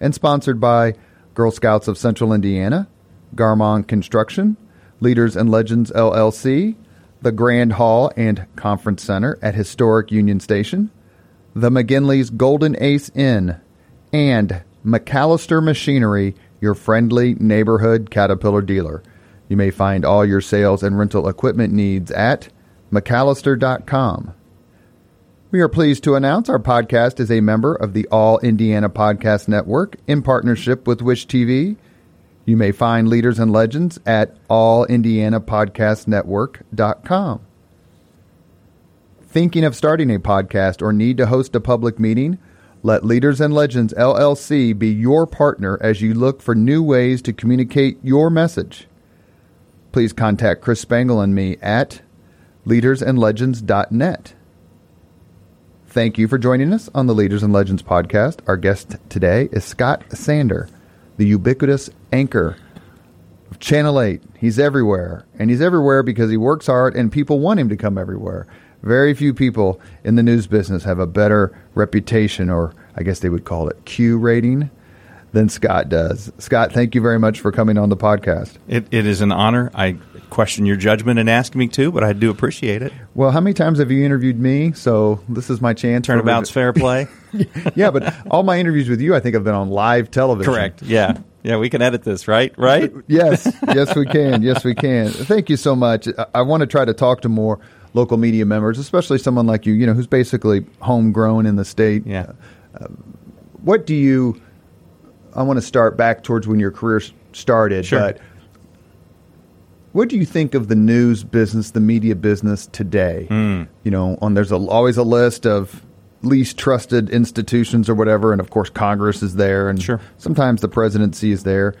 and sponsored by Girl Scouts of Central Indiana, Garmong Construction, Leaders and Legends LLC, the Grand Hall and Conference Center at Historic Union Station, the McGinley's Golden Ace Inn, and MacAllister Machinery, your friendly neighborhood Caterpillar dealer. You may find all your sales and rental equipment needs at MacAllister.com. We are pleased to announce our podcast is a member of the All Indiana Podcast Network in partnership with Wish TV. You may find Leaders and Legends at allindianapodcastnetwork.com. Thinking of starting a podcast or need to host a public meeting? Let Leaders and Legends LLC be your partner as you look for new ways to communicate your message. Please contact Chris Spangle and me at leadersandlegends.net. Thank you for joining us on the Leaders and Legends podcast. Our guest today is Scott Sander, the ubiquitous anchor of Channel 8. He's everywhere, and he's everywhere because he works hard and people want him to come everywhere. Very few people in the news business have a better reputation, or I guess they would call it Q rating, than Scott does. Scott, thank you very much for coming on the podcast. It, it is an honor. I question your judgment and ask me to, but I do appreciate it. Well, how many times have you interviewed me? So this is my chance. Turnabout's fair play. yeah, but all my interviews with you, I think, have been on live television. Correct. Yeah. Yeah, we can edit this, right? Right? yes. Yes, we can. Yes, we can. Thank you so much. I, I want to try to talk to more local media members, especially someone like you, you know, who's basically homegrown in the state. Yeah. Uh, what do you? I want to start back towards when your career started, Sure. but what do you think of the news business, the media business today? Hmm. You know, on there's a, always a list of least trusted institutions or whatever, and of course Congress is there, and Sure. sometimes the presidency is there,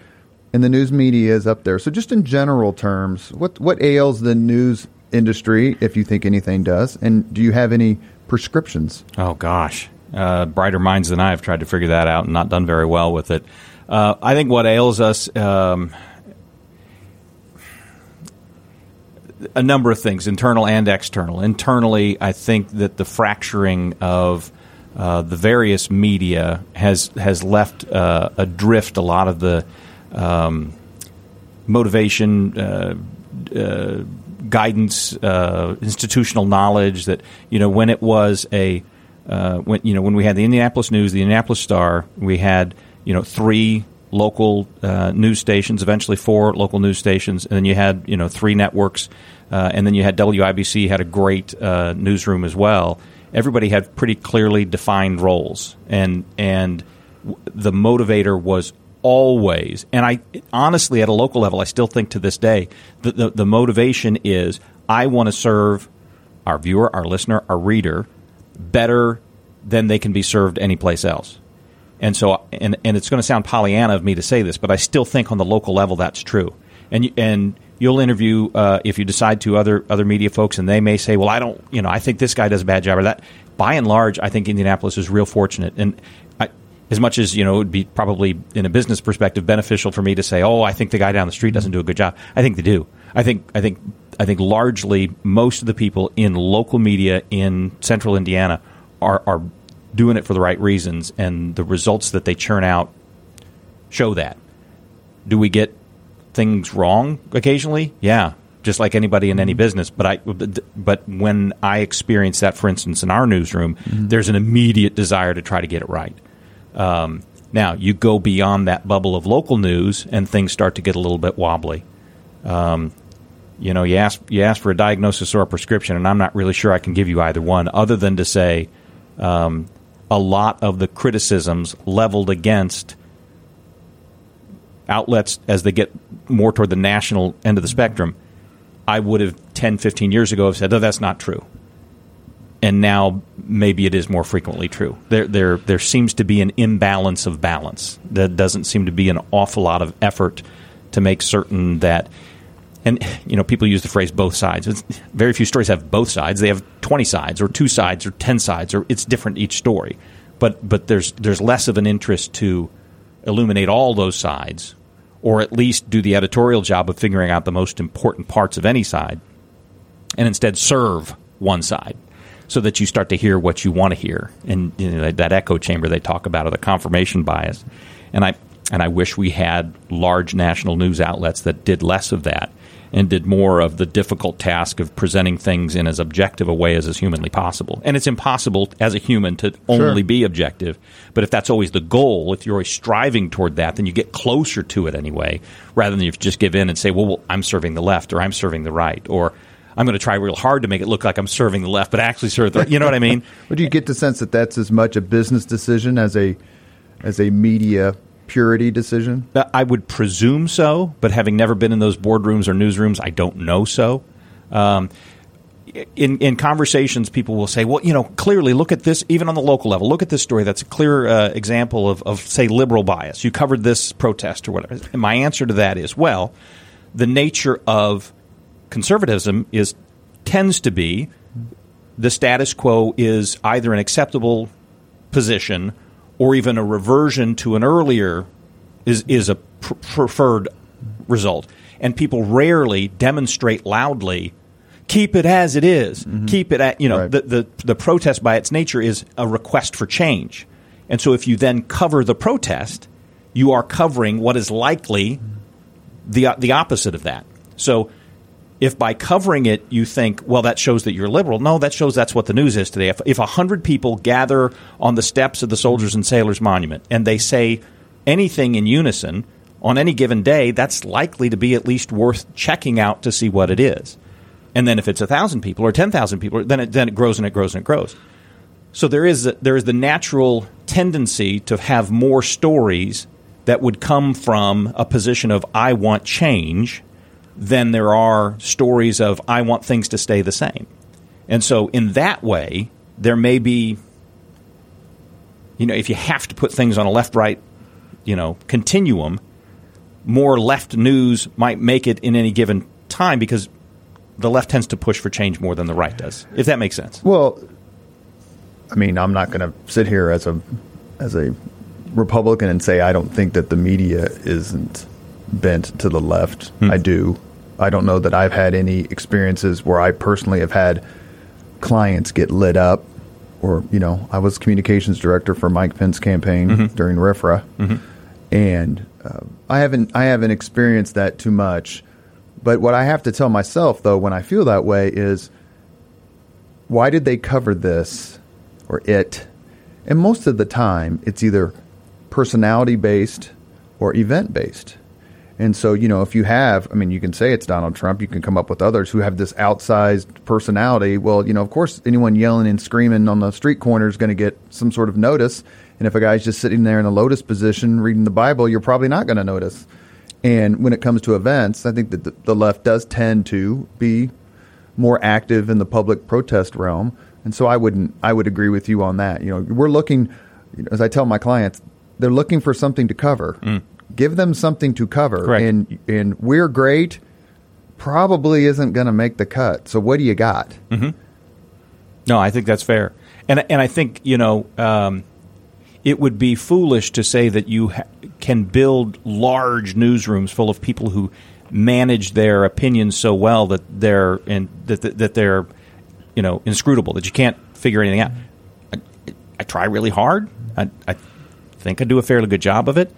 and the news media is up there. So, just in general terms, what what ails the news industry, if you think anything does, and do you have any prescriptions? Oh gosh, uh, brighter minds than I have tried to figure that out and not done very well with it. Uh, I think what ails us. Um, a number of things, internal and external. Internally, I think that the fracturing of uh, the various media has has left uh, adrift a lot of the um, motivation, uh, uh, guidance, uh, institutional knowledge that you know when it was a uh, when you know when we had the Indianapolis News, the Indianapolis Star, we had you know three local uh, news stations, eventually four local news stations, and then you had you know three networks, uh, and then you had WIBC had a great uh, newsroom as well. Everybody had pretty clearly defined roles, and and the motivator was always, and I honestly at a local level, I still think to this day, the the, the motivation is I want to serve our viewer, our listener, our reader better than they can be served anyplace else. And so, and, and it's going to sound Pollyanna of me to say this, but I still think on the local level that's true. And and you'll interview uh, if you decide to other other media folks, and they may say, "Well, I don't, you know, I think this guy does a bad job," or that. By and large, I think Indianapolis is real fortunate, and I, as much as you know, it would be probably in a business perspective beneficial for me to say, "Oh, I think the guy down the street doesn't do a good job." I think they do. I think I think I think largely most of the people in local media in Central Indiana are are doing it for the right reasons, and the results that they churn out show that. Do we get things wrong occasionally? Yeah, just like anybody in any business. But I, but when I experience that, for instance, in our newsroom, there's an immediate desire to try to get it right. Um, now you go beyond that bubble of local news, and things start to get a little bit wobbly. Um, you know, you ask you ask for a diagnosis or a prescription, and I'm not really sure I can give you either one, other than to say um, a lot of the criticisms leveled against outlets as they get more toward the national end of the spectrum, I would have 10, 15 years ago have said, oh, that's not true. and now maybe it is more frequently true. There, there, there seems to be an imbalance of balance. There doesn't seem to be an awful lot of effort to make certain that, and you know, people use the phrase "both sides." It's, very few stories have both sides. They have twenty sides, or two sides, or ten sides, or it's different each story. But but there's there's less of an interest to illuminate all those sides, or at least do the editorial job of figuring out the most important parts of any side, and instead serve one side so that you start to hear what you want to hear. And you know, that, that echo chamber they talk about, or the confirmation bias. And I and I wish we had large national news outlets that did less of that and did more of the difficult task of presenting things in as objective a way as is humanly possible. And it's impossible as a human to only Sure. be objective. But if that's always the goal, if you're always striving toward that, then you get closer to it anyway, rather than you just give in and say, well, well I'm serving the left or I'm serving the right or I'm going to try real hard to make it look like I'm serving the left, but actually serve the right. You know what I mean? But do you get the sense that that's as much a business decision as a as a media purity decision? Uh, I would presume so, but having never been in those boardrooms or newsrooms, I don't know so. Um, in in conversations, people will say, "Well, you know, clearly, look at this. Even on the local level, look at this story. That's a clear uh, example of, of, say, liberal bias. You covered this protest or whatever." And my answer to that is, well, the nature of conservatism is tends to be the status quo is either an acceptable position or even a reversion to an earlier is is a pr- preferred result. And people rarely demonstrate loudly, keep it as it is. Mm-hmm. Keep it at you know Right. the, the the protest by its nature is a request for change. And so if you then cover the protest, you are covering what is likely the the opposite of that. So if by covering it you think, well, that shows that you're liberal, no, that shows that's what the news is today. If a hundred people gather on the steps of the Soldiers and Sailors Monument and they say anything in unison on any given day, that's likely to be at least worth checking out to see what it is. And then if it's a thousand people or ten thousand people, then it then it grows and it grows and it grows. So there is there is the natural tendency to have more stories that would come from a position of I want change than there are stories of I want things to stay the same. And so in that way, there may be you know, if you have to put things on a left right, you know, continuum, more left news might make it in any given time because the left tends to push for change more than the right does. If that makes sense. Well, I mean, I'm not going to sit here as a as a Republican and say I don't think that the media isn't bent to the left. Hmm. I do. I don't know that I've had any experiences where I personally have had clients get lit up, or you know, I was communications director for Mike Pence's campaign during RFRA, and uh, I haven't I haven't experienced that too much. But what I have to tell myself though, when I feel that way, is why did they cover this or it? And most of the time, it's either personality based or event based. And so, you know, if you have, I mean, you can say it's Donald Trump, you can come up with others who have this outsized personality. Well, you know, of course, anyone yelling and screaming on the street corner is going to get some sort of notice. And if a guy's just sitting there in a lotus position reading the Bible, you're probably not going to notice. And when it comes to events, I think that the, left does tend to be more active in the public protest realm. And so I wouldn't I would agree with you on that. You know, we're looking as I tell my clients, they're looking for something to cover. Mm. Give them something to cover. Correct. And and we're great probably isn't going to make the cut. So what do you got? No, I think that's fair, and and I think you know um, it would be foolish to say that you ha- can build large newsrooms full of people who manage their opinions so well that they're in, that that that they're you know inscrutable that you can't figure anything out. I, I try really hard. I, I think I do a fairly good job of it,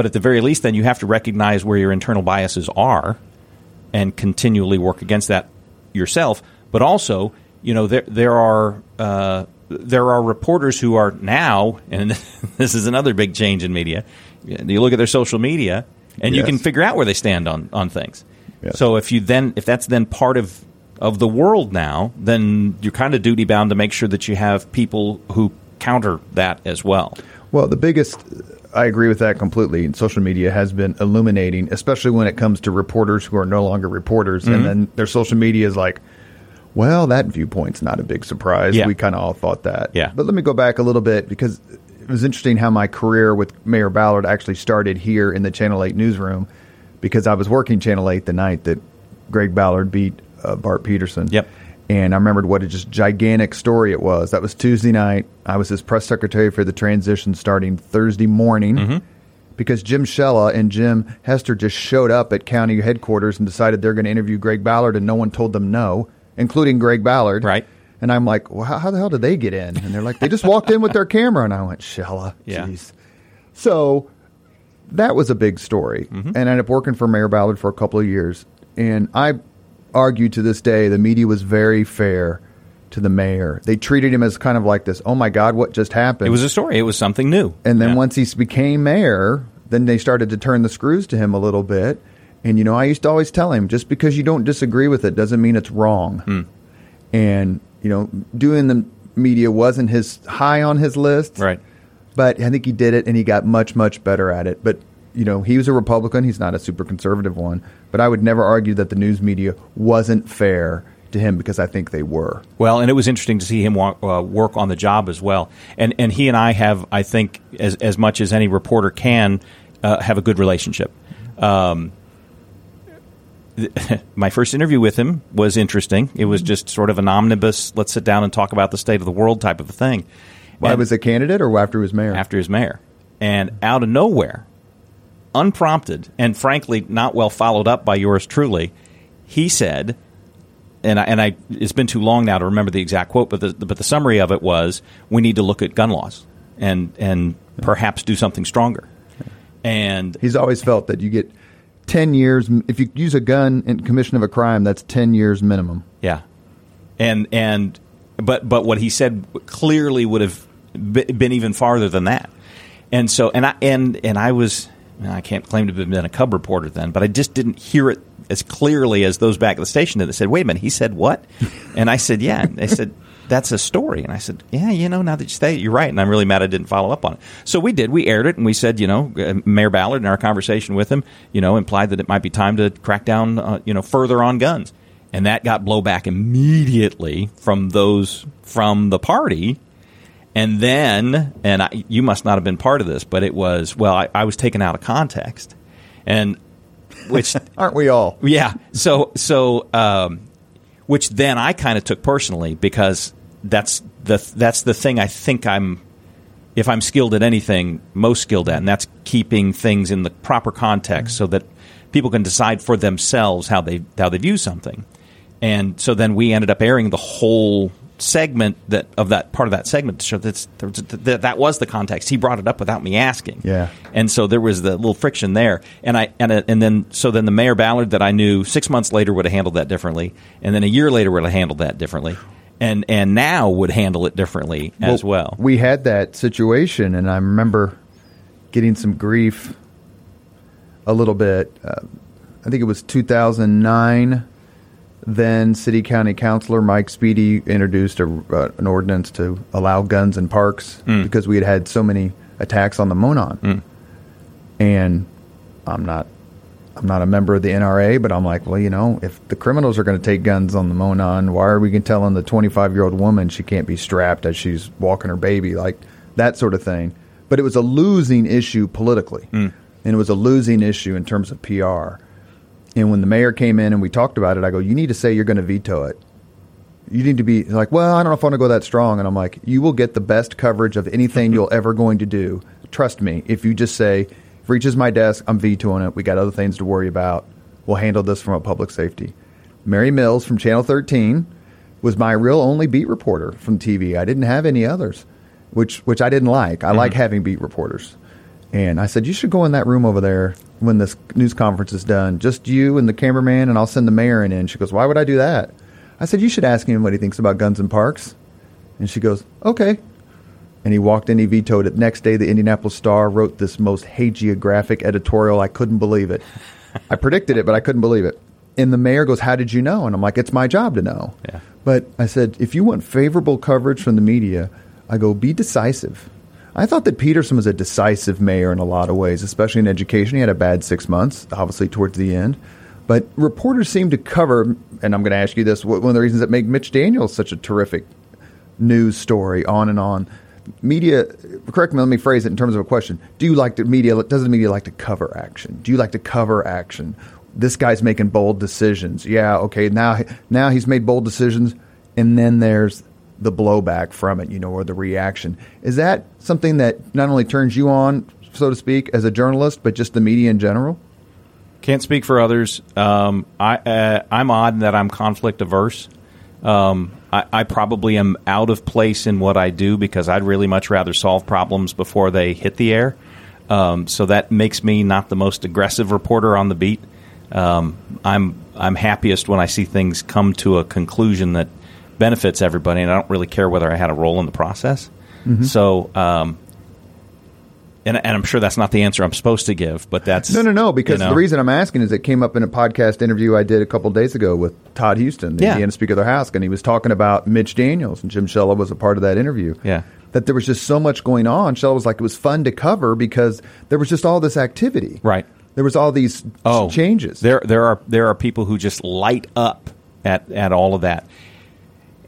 but at the very least, then you have to recognize where your internal biases are and continually work against that yourself. But also, you know, there there are uh, there are reporters who are now, and this is another big change in media. You look at their social media, and you can figure out where they stand on on things. Yes. So if you then if that's then part of of the world now, then you're kind of duty bound to make sure that you have people who counter that as well. Well, the biggest, I agree with that completely. Social media has been illuminating, especially when it comes to reporters who are no longer reporters. And then their social media is like, Well, that viewpoint's not a big surprise. Yeah. We kind of all thought that. Yeah. But let me go back a little bit because it was interesting how my career with Mayor Ballard actually started here in the Channel 8 newsroom because I was working Channel 8 the night that Greg Ballard beat uh, Bart Peterson. Yep. And I remembered what a just gigantic story it was. That was Tuesday night. I was his press secretary for the transition starting Thursday morning Mm-hmm. because Jim Shella and Jim Hester just showed up at county headquarters and decided they're going to interview Greg Ballard, and no one told them no, including Greg Ballard. Right. And I'm like, well, how, how the hell did they get in? And they're like, they just walked in with their camera. And I went, Shella. Yeah. Jeez. So that was a big story. And I ended up working for Mayor Ballard for a couple of years. And I argue to this day the media was very fair to the mayor. They treated him as kind of like this, oh my God, what just happened? It was a story. It was something new. And then Yeah. once he became mayor, then they started to turn the screws to him a little bit. And you know, I used to always tell him, just because you don't disagree with it doesn't mean it's wrong. Hmm. And you know, doing the media wasn't his high on his list, Right. But I think he did it, and he got much much better at it. But you know, he was a Republican; he's not a super conservative one. But I would never argue that the news media wasn't fair to him because I think they were. Well, and it was interesting to see him wa- uh, work on the job as well. And and he and I have, I think, as as much as any reporter can, uh, have a good relationship. Um, th- my first interview with him was interesting. It was just sort of an omnibus, let's sit down and talk about the state of the world type of a thing. Why And- was a candidate or after he was mayor? after his mayor. And out of nowhere, unprompted, and frankly not well followed up by yours truly, he said, and I, and I, it's been too long now to remember the exact quote, but the, but the summary of it was, we need to look at gun laws and and perhaps do something stronger. And He's always felt that you get 10 years. If you use a gun in commission of a crime, that's 10 years minimum. Yeah, and and but but what he said clearly would have been even farther than that. And so and I and and I was I can't claim to have been a cub reporter then, but I just didn't hear it as clearly as those back at the station did. They said, "Wait a minute," he said, "What?" and I said, "Yeah." And they said. That's a story, and I said, "Yeah, you know, now that you say it, you're right." And I'm really mad I didn't follow up on it. So we did. We aired it, and we said, you know, uh, Mayor Ballard in our conversation with him, you know, implied that it might be time to crack down, uh, you know, further on guns and that got blowback immediately from those from the party. And then, and I, you must not have been part of this, but it was well, I, I was taken out of context, and which Aren't we all? yeah, so so um, which then I kind of took personally because that's the that's the thing I think I'm if I'm skilled at anything, most skilled at, and that's keeping things in the proper context so that people can decide for themselves how they how they view something. And so then we ended up airing the whole segment that of that part of that segment to show that's, that that was the context. He brought it up without me asking. Yeah. And so there was the little friction there. And I and uh, and then so then the mayor Ballard that I knew six months later would have handled that differently, and then a year later would have handled that differently, and and now would handle it differently as well. We had that situation, and I remember getting some grief a little bit. Uh, I think it was 2009. Then City County Councilor Mike Speedy introduced a, uh, an ordinance to allow guns in parks mm. because we had had so many attacks on the Monon. Mm. And I'm not I'm not a member of the NRA, but I'm like, well, you know, if the criminals are going to take guns on the Monon, why are we telling the 25 year old woman she can't be strapped as she's walking her baby, like that sort of thing? But it was a losing issue politically, mm. and it was a losing issue in terms of PR. And when the mayor came in and we talked about it, I go, you need to say you're going to veto it. You need to be like, well, I don't know if I want to go that strong. And I'm like, you will get the best coverage of anything you'll ever going to do. Trust me. If you just say, if it reaches my desk, I'm vetoing it. We got other things to worry about. We'll handle this from a public safety. Mary Milz from Channel 13 was my real only beat reporter from TV. I didn't have any others, which which I didn't like. I like mm-hmm. having beat reporters. And I said, you should go in that room over there when this news conference is done. Just you and the cameraman, and I'll send the mayor in. And she goes, why would I do that? I said, you should ask him what he thinks about guns and parks. And she goes, okay. And he walked in, he vetoed it. Next day, the Indianapolis Star wrote this most hagiographic editorial. I couldn't believe it. I predicted it, but I couldn't believe it. And the mayor goes, How did you know? And I'm like, It's my job to know. Yeah. But I said, If you want favorable coverage from the media, I go, Be decisive. I thought that Peterson was a decisive mayor in a lot of ways, especially in education. He had a bad six months, obviously, towards the end. But reporters seem to cover, and I'm going to ask you this: one of the reasons that make Mitch Daniels such a terrific news story, on and on. Media, correct me. Let me phrase it in terms of a question: Do you like to media? Does the media like to cover action? Do you like to cover action? This guy's making bold decisions. Yeah, okay. Now, now he's made bold decisions, and then there's the blowback from it, you know, or the reaction. Is that something that not only turns you on, so to speak, as a journalist, but just the media in general? Can't speak for others. Um, I, uh, I'm odd in that I'm conflict averse. Um, I, I, probably am out of place in what I do because I'd really much rather solve problems before they hit the air. Um, so that makes me not the most aggressive reporter on the beat. Um, I'm I'm happiest when I see things come to a conclusion that benefits everybody, and I don't really care whether I had a role in the process. Mm-hmm. So um, and, and, I'm sure that's not the answer I'm supposed to give, but that's no, no, no. Because you know. the reason I'm asking is it came up in a podcast interview I did a couple days ago with Todd Huston, the yeah. Indiana Speaker of the House, and he was talking about Mitch Daniels, and Jim Shella was a part of that interview. Yeah, that there was just so much going on. Shella was like, it was fun to cover because there was just all this activity. Right. There was all these oh, changes. There, there are there are people who just light up at at all of that,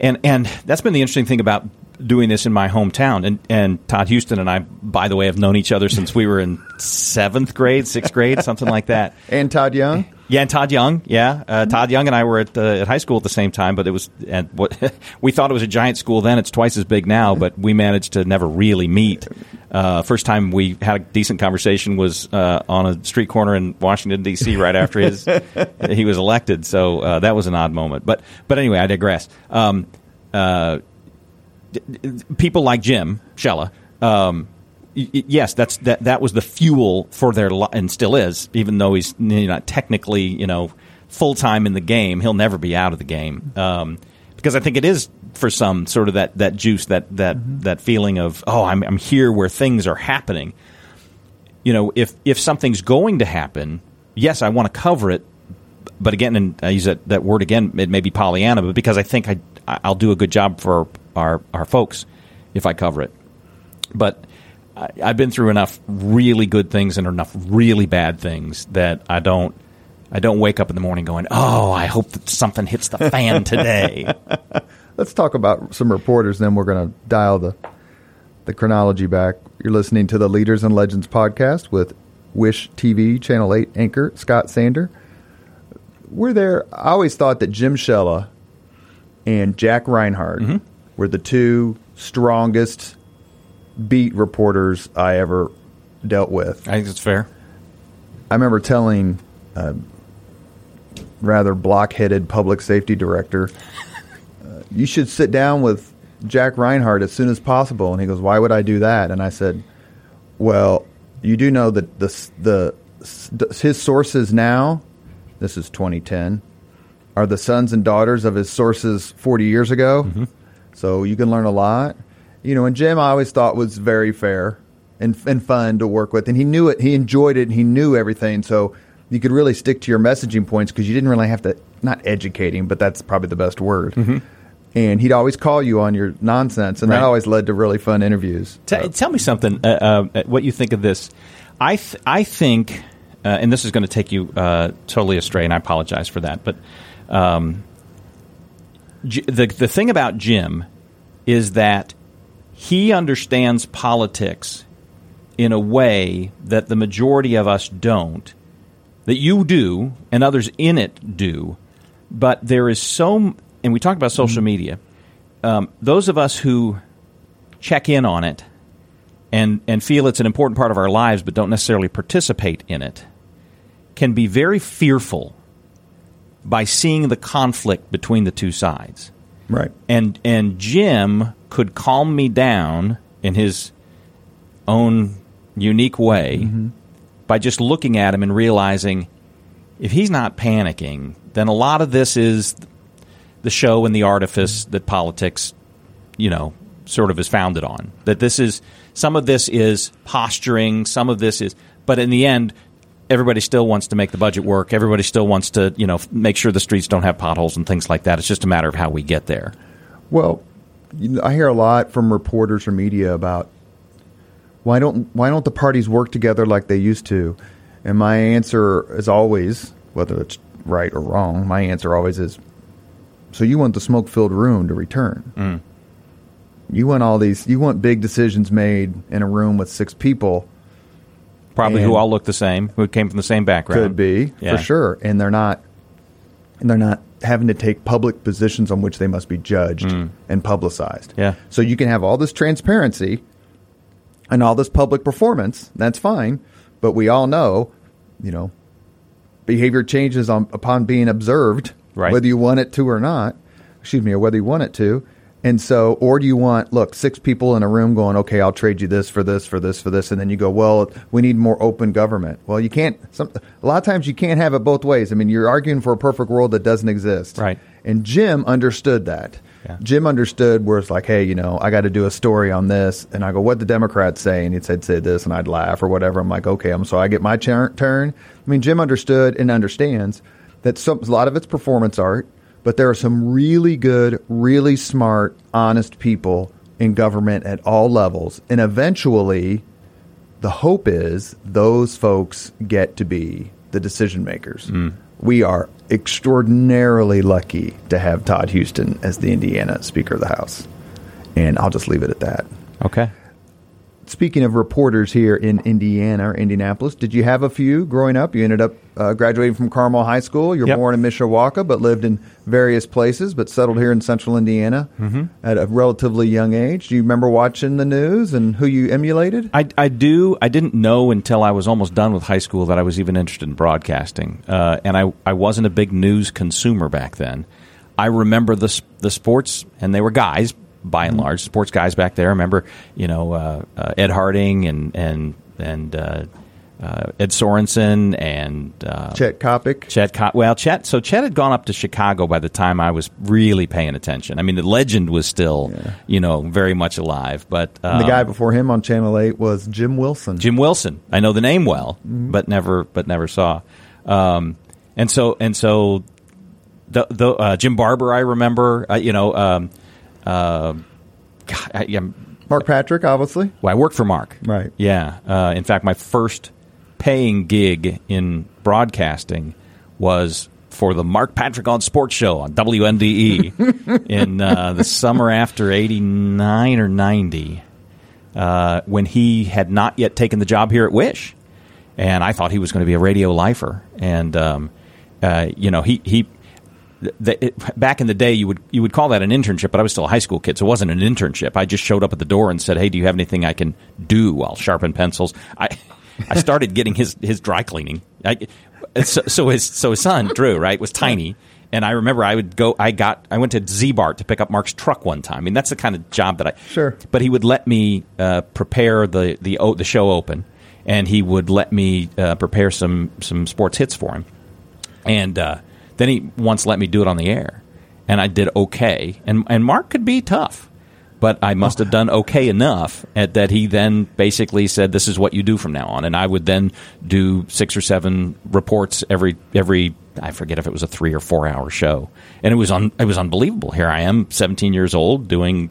and and that's been the interesting thing about doing this in my hometown. And, and Todd Huston and I, by the way, have known each other since we were in seventh grade, sixth grade, something like that. And Todd Young? Yeah, and Todd Young. Yeah, uh, Todd Young and I were at, uh, at high school at the same time, but it was and what we thought it was a giant school then. It's twice as big now, but we managed to never really meet. Uh, first time we had a decent conversation was uh, on a street corner in Washington D.C. right after his he was elected. So uh, that was an odd moment. But but anyway, I digress. Um, uh, people like Jim Shella. Um, yes, that's that. That was the fuel for their and still is, even though he's not technically you know full time in the game. He'll never be out of the game um, because I think it is for some sort of that that juice that that mm-hmm. that feeling of oh I'm I'm here where things are happening. You know, if if something's going to happen, yes, I want to cover it. But again, and I use that, that word again, it may be Pollyanna, but because I think I I'll do a good job for our our folks if I cover it. But I, I've been through enough really good things and enough really bad things that I don't I don't wake up in the morning going, "Oh, I hope that something hits the fan today." Let's talk about some reporters. Then we're going to dial the the chronology back. You're listening to the Leaders and Legends podcast with Wish TV Channel Eight anchor Scott Sander. We're there. I always thought that Jim Shella and Jack Rinehart mm-hmm were the two strongest beat reporters I ever dealt with. I think it's fair. I remember telling a rather blockheaded public safety director, uh, "You should sit down with Jack Rinehart as soon as possible." And he goes, "Why would I do that?" And I said, "Well, you do know that the the his sources now, this is 2010, are the sons and daughters of his sources 40 years ago." Mm-hmm so you can learn a lot. You know, and Jim I always thought was very fair and and fun to work with, and he knew it. He enjoyed it, and he knew everything. So you could really stick to your messaging points because you didn't really have to not educating, but that's probably the best word. Mm-hmm. And he'd always call you on your nonsense, and right. that always led to really fun interviews. T- tell me something. Uh, uh, what you think of this? I th- I think, uh, and this is going to take you uh, totally astray, and I apologize for that, but. Um, the the thing about Jim is that he understands politics in a way that the majority of us don't. That you do, and others in it do, but there is so. And we talk about social media. Um, those of us who check in on it and and feel it's an important part of our lives, but don't necessarily participate in it, can be very fearful by seeing the conflict between the two sides. Right. And and Jim could calm me down in his own unique way mm-hmm. by just looking at him and realizing if he's not panicking, then a lot of this is the show and the artifice that politics, you know, sort of is founded on. That this is some of this is posturing, some of this is but in the end everybody still wants to make the budget work. Everybody still wants to, you know, make sure the streets don't have potholes and things like that. It's just a matter of how we get there. Well, I hear a lot from reporters or media about why don't why don't the parties work together like they used to? And my answer is always, whether it's right or wrong. My answer always is, so you want the smoke filled room to return. Mm. You want all these. You want big decisions made in a room with six people. Probably who all look the same, who came from the same background. Could be Yeah. for sure, and they're not. And they're not having to take public positions on which they must be judged and publicized. Mm. Yeah. So you can have all this transparency and all this public performance. That's fine, but we all know, you know, behavior changes on upon being observed, Right. whether you want it to or not. Excuse me, or whether you want it to. And so, or do you want look six people in a room going, okay, I'll trade you this for this for this for this, and then you go, well, we need more open government. Well, you can't. Some, a lot of times you can't have it both ways. I mean, you're arguing for a perfect world that doesn't exist, Right. And Jim understood that. Yeah. Jim understood where it's like, hey, you know, I got to do a story on this, and I go, what the Democrats say, and he'd said say this, and I'd laugh or whatever. I'm like, okay, I'm so I get my turn. turn. I mean, Jim understood and understands that some, a lot of it's performance art, but there are some really good, really smart, honest people in government at all levels, and eventually, the hope is those folks get to be the decision makers. Mm. We are extraordinarily lucky to have Todd Huston as the Indiana Speaker of the House. And I'll just leave it at that. Okay. Speaking of reporters here in Indiana or Indianapolis, did you have a few growing up? You ended up uh, graduating from Carmel High School. You're Yep. born in Mishawaka, but lived in various places, but settled here in central Indiana at a relatively young age. Do you remember watching the news and who you emulated? I, I do. I didn't know until I was almost done with high school that I was even interested in broadcasting, uh, and I, I wasn't a big news consumer back then. I remember the the sports, and they were guys by and large, sports guys back there. Remember, you know, uh, uh, Ed Harding and and and uh, uh, Ed Sorensen and uh, Chet Coppock. Chet, Co- well, Chet. So Chet had gone up to Chicago by the time I was really paying attention. I mean, the legend was still, you know, very much alive. But And the um, guy before him on Channel 8 was Jim Wilson. Jim Wilson. I know the name well, Mm-hmm. but never, but never saw. Um, and so, and so, the, the uh, Jim Barber. I remember. Uh, you know, um, uh, God, I, I'm- Mark Patrick, obviously. well, I worked for Mark. Right. Yeah. Uh, in fact, my first paying gig in broadcasting was for the Mark Patrick on Sports Show on WNDE in uh, the summer after '89 or '90, uh, when he had not yet taken the job here at Wish, and I thought he was going to be a radio lifer, and um, uh, you know he he the, it, back in the day, you would you would call that an internship, but I was still a high school kid, so it wasn't an internship. I just showed up at the door and said, "Hey, do you have anything I can do? I'll sharpen pencils." I I started getting his his dry cleaning. I, so, so his so his son Drew right was tiny, and I remember I would go. I got I went to Ziebart to pick up Mark's truck one time. I mean, that's the kind of job that I Sure. But he would let me uh, prepare the the the show open, and he would let me uh, prepare some some sports hits for him and uh, then he once let me do it on the air, and I did okay. And and Mark could be tough, but I must have done okay enough at that he then basically said, "This is what you do from now on." And I would then do six or seven reports every every. I forget if it was a three or four hour show, and it was un, it was unbelievable. Here I am, 17 years old, doing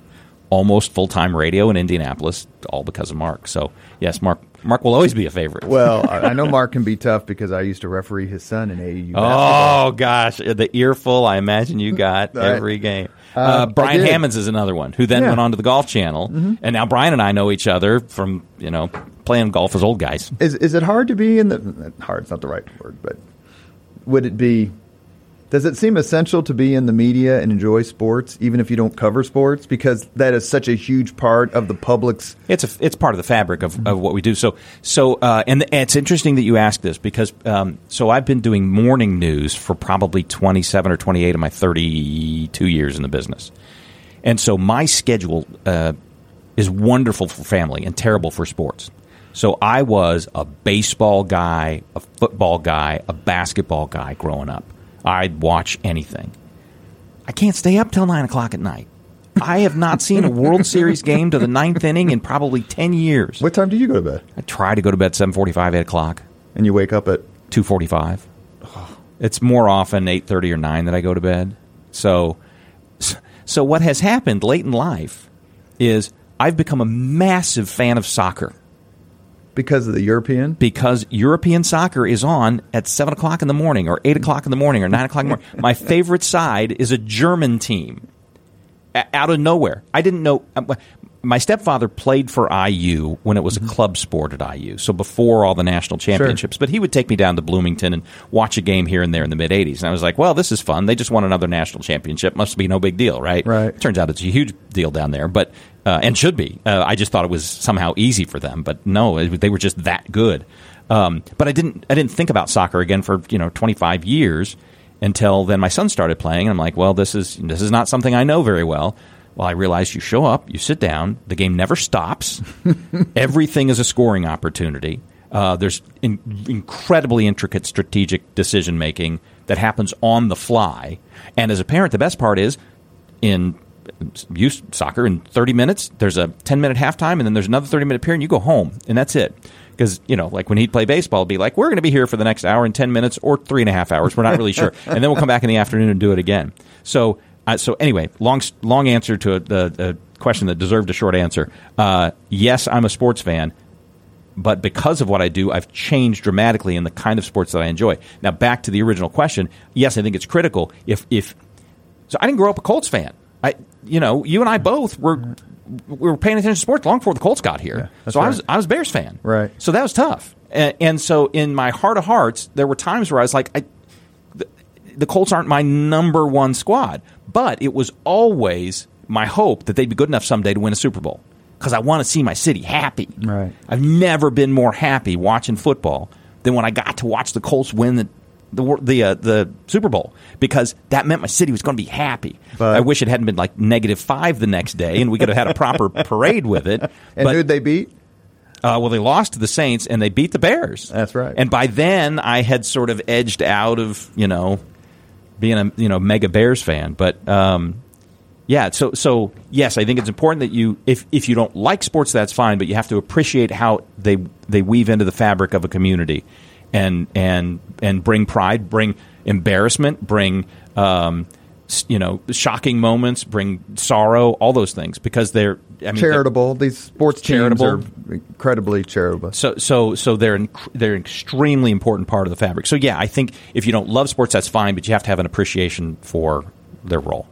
almost full time radio in Indianapolis, all because of Mark. So yes, Mark Mark will always be a favorite. Well, I know Mark can be tough because I used to referee his son in AAU. Oh gosh, the earful! I imagine you got every game. Uh, Uh, Brian. Hammons is another one who then Yeah. went on to the Golf Channel, and now Brian and I know each other from you know playing golf as old guys. Is is it hard to be in the hard? It's not the right word, but would it be does it seem essential to be in the media and enjoy sports even if you don't cover sports because that is such a huge part of the public's It's a, it's part of the fabric of, of what we do. So so uh, and it's interesting that you ask this because um, so I've been doing morning news for probably twenty seven or twenty eight of my thirty two years in the business, and so my schedule uh, is wonderful for family and terrible for sports. So I was a baseball guy, a football guy, a basketball guy growing up. I'd watch anything. I can't stay up till nine o'clock at night. I have not seen a World Series game to the ninth inning in probably ten years. What time do you go to bed? I try to go to bed seven forty-five, eight o'clock, And you wake up at two forty-five. It's more often eight thirty or nine that I go to bed. So, so what has happened late in life is I've become a massive fan of soccer. Because of the European. because European soccer is on at seven o'clock in the morning, or eight o'clock in the morning, or nine o'clock in the morning. My favorite side is a German team. Out of nowhere, I didn't know. Uh, My stepfather played for IU when it was a club sport at IU, so before all the national championships. But he would take me down to Bloomington and watch a game here and there in the mid '80s, and I was like, "Well, this is fun. They just won another national championship. Must be no big deal, right?" Right. Turns out it's a huge deal down there, but uh, and should be. Uh, I just thought it was somehow easy for them, but no, it, they were just that good. Um, but I didn't. I didn't think about soccer again for you know 25 years until then. My son started playing, and I'm like, well, this is this is not something I know very well. Well, I realized you show up, you sit down, the game never stops. Everything is a scoring opportunity. Uh, there's in, incredibly intricate strategic decision making that happens on the fly. And as a parent, the best part is in youth soccer in 30 minutes, there's a 10 minute halftime, and then there's another 30 minute period, and you go home, and that's it. Because, you know, like when he'd play baseball, it'd be like, we're going to be here for the next hour and 10 minutes or three and a half hours. We're not really sure. And then we'll come back in the afternoon and do it again. So, uh, so anyway, long, long answer to a, question that deserved a short answer. Uh, yes, I'm a sports fan but because of what I do, I've changed dramatically in the kind of sports that I enjoy. Now, back to the original question. Yes, I think it's critical. If if so, I didn't grow up a Colts fan. I, you know, you and I both were we were paying attention to sports long before the Colts got here. that's so I was I was a Bears fan. Right. So that was tough. And, and so in my heart of hearts, there were times where I was like, I, the, Colts aren't my number one squad, but it was always my hope that they'd be good enough someday to win a Super Bowl because I want to see my city happy. Right. I've never been more happy watching football than when I got to watch the Colts win the the the, uh, the Super Bowl because that meant my city was going to be happy. But- I wish it hadn't been like negative five the next day, and we could have had a proper parade with it. And but who'd they beat? uh, well, they lost to the Saints and they beat the Bears. That's right. And by then, I had sort of edged out of you know being a you know mega Bears fan. But um, yeah, so so yes, I think it's important that you if if you don't like sports, that's fine. But you have to appreciate how they they weave into the fabric of a community, and and and bring pride, bring embarrassment, bring. Um, you know, shocking moments bring sorrow, all those things because they're I mean, charitable. These sports Charitable. teams are incredibly charitable. so so so they're inc- they're an extremely important part of the fabric. So yeah, I think if you don't love sports, that's fine, but you have to have an appreciation for their role.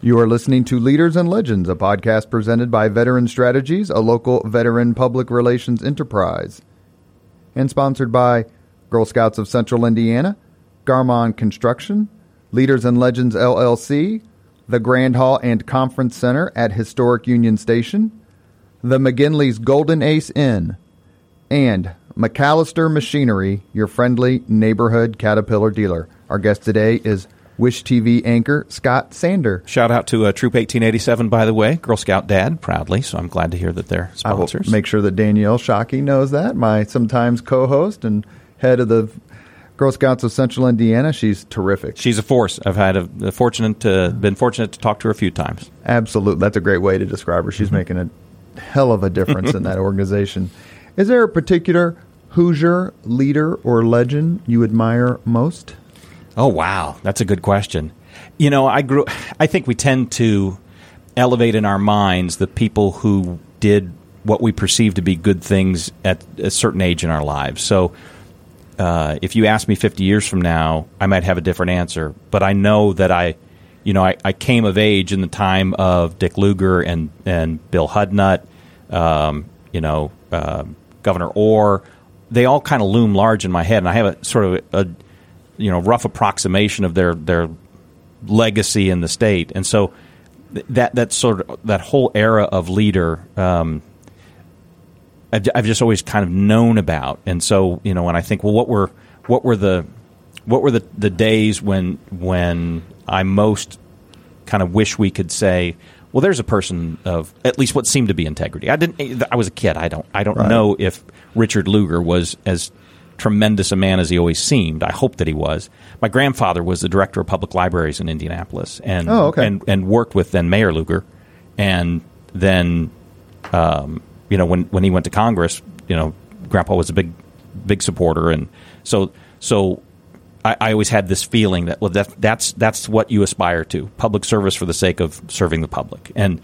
You are listening to Leaders and Legends, a podcast presented by Veteran Strategies, a local veteran public relations enterprise, and sponsored by Girl Scouts of Central Indiana, Garmong Construction, Leaders and Legends LLC, the Grand Hall and Conference Center at Historic Union Station, the McGinley's Golden Ace Inn, and MacAllister Machinery, your friendly neighborhood Caterpillar dealer. Our guest today is Wish TV anchor Scott Sander. Shout out to uh, Troop 1887, by the way, Girl Scout Dad, proudly. So I'm glad to hear that they're I will sponsors. make sure that Danielle Shockey knows that, my sometimes co-host and head of the Girl Scouts of Central Indiana. She's terrific. She's a force. I've had a, a fortunate uh, been fortunate to talk to her a few times. Absolutely, that's a great way to describe her. Mm-hmm. She's making a hell of a difference in that organization. Is there a particular Hoosier leader or legend you admire most? Oh wow, that's a good question. You know, I grew. I think we tend to elevate in our minds the people who did what we perceive to be good things at a certain age in our lives. So, uh, if you ask me 50 years from now, I might have a different answer. But I know that I, you know, I, I came of age in the time of Dick Lugar and and Bill Hudnut, um, you know, uh, Governor Orr. They all kind of loom large in my head, and I have a sort of a you know rough approximation of their their legacy in the state, and so th- that that sort of that whole era of leader. Um, I've, I've just always kind of known about, and so you know when I think, well, what were what were the what were the, the days when when I most kind of wish we could say, well, there's a person of at least what seemed to be integrity. I didn't. I was a kid. I don't. I don't Right. know if Richard Lugar was as tremendous a man as he always seemed. I hope that he was. My grandfather was the director of public libraries in Indianapolis, and Oh, okay. and and worked with then Mayor Lugar, and then um, you know when when he went to Congress, you know, Grandpa was a big big supporter, and so so. I, I always had this feeling that well that that's that's what you aspire to public service for the sake of serving the public and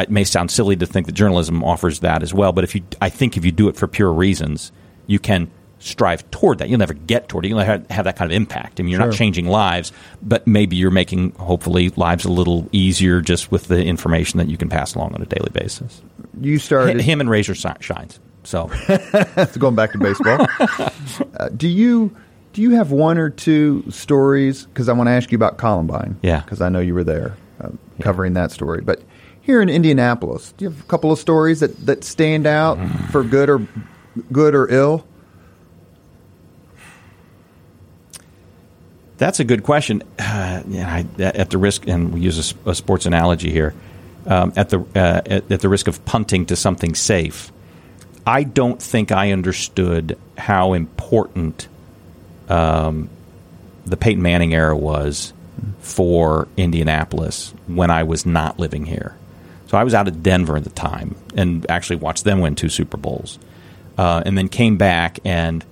it may sound silly to think that journalism offers that as well, but if you, I think if you do it for pure reasons, you can strive toward that. You'll never get toward it. You'll have, have that kind of impact. I mean, you're Sure. not changing lives, but maybe you're making hopefully lives a little easier just with the information that you can pass along on a daily basis. You started Him and Razor si- shines. So going back to baseball. uh, do you do you have one or two stories? Because I want to ask you about Columbine. Yeah. Because I know you were there uh, covering that story. But here in Indianapolis, do you have a couple of stories that, that stand out for good or good or ill? That's a good question. Uh, I, at the risk, and we use a sports analogy here, um, at the uh, at, at the risk of punting to something safe, I don't think I understood how important um, the Peyton Manning era was for Indianapolis when I was not living here. So I was out of Denver at the time and actually watched them win two Super Bowls, uh, and then came back and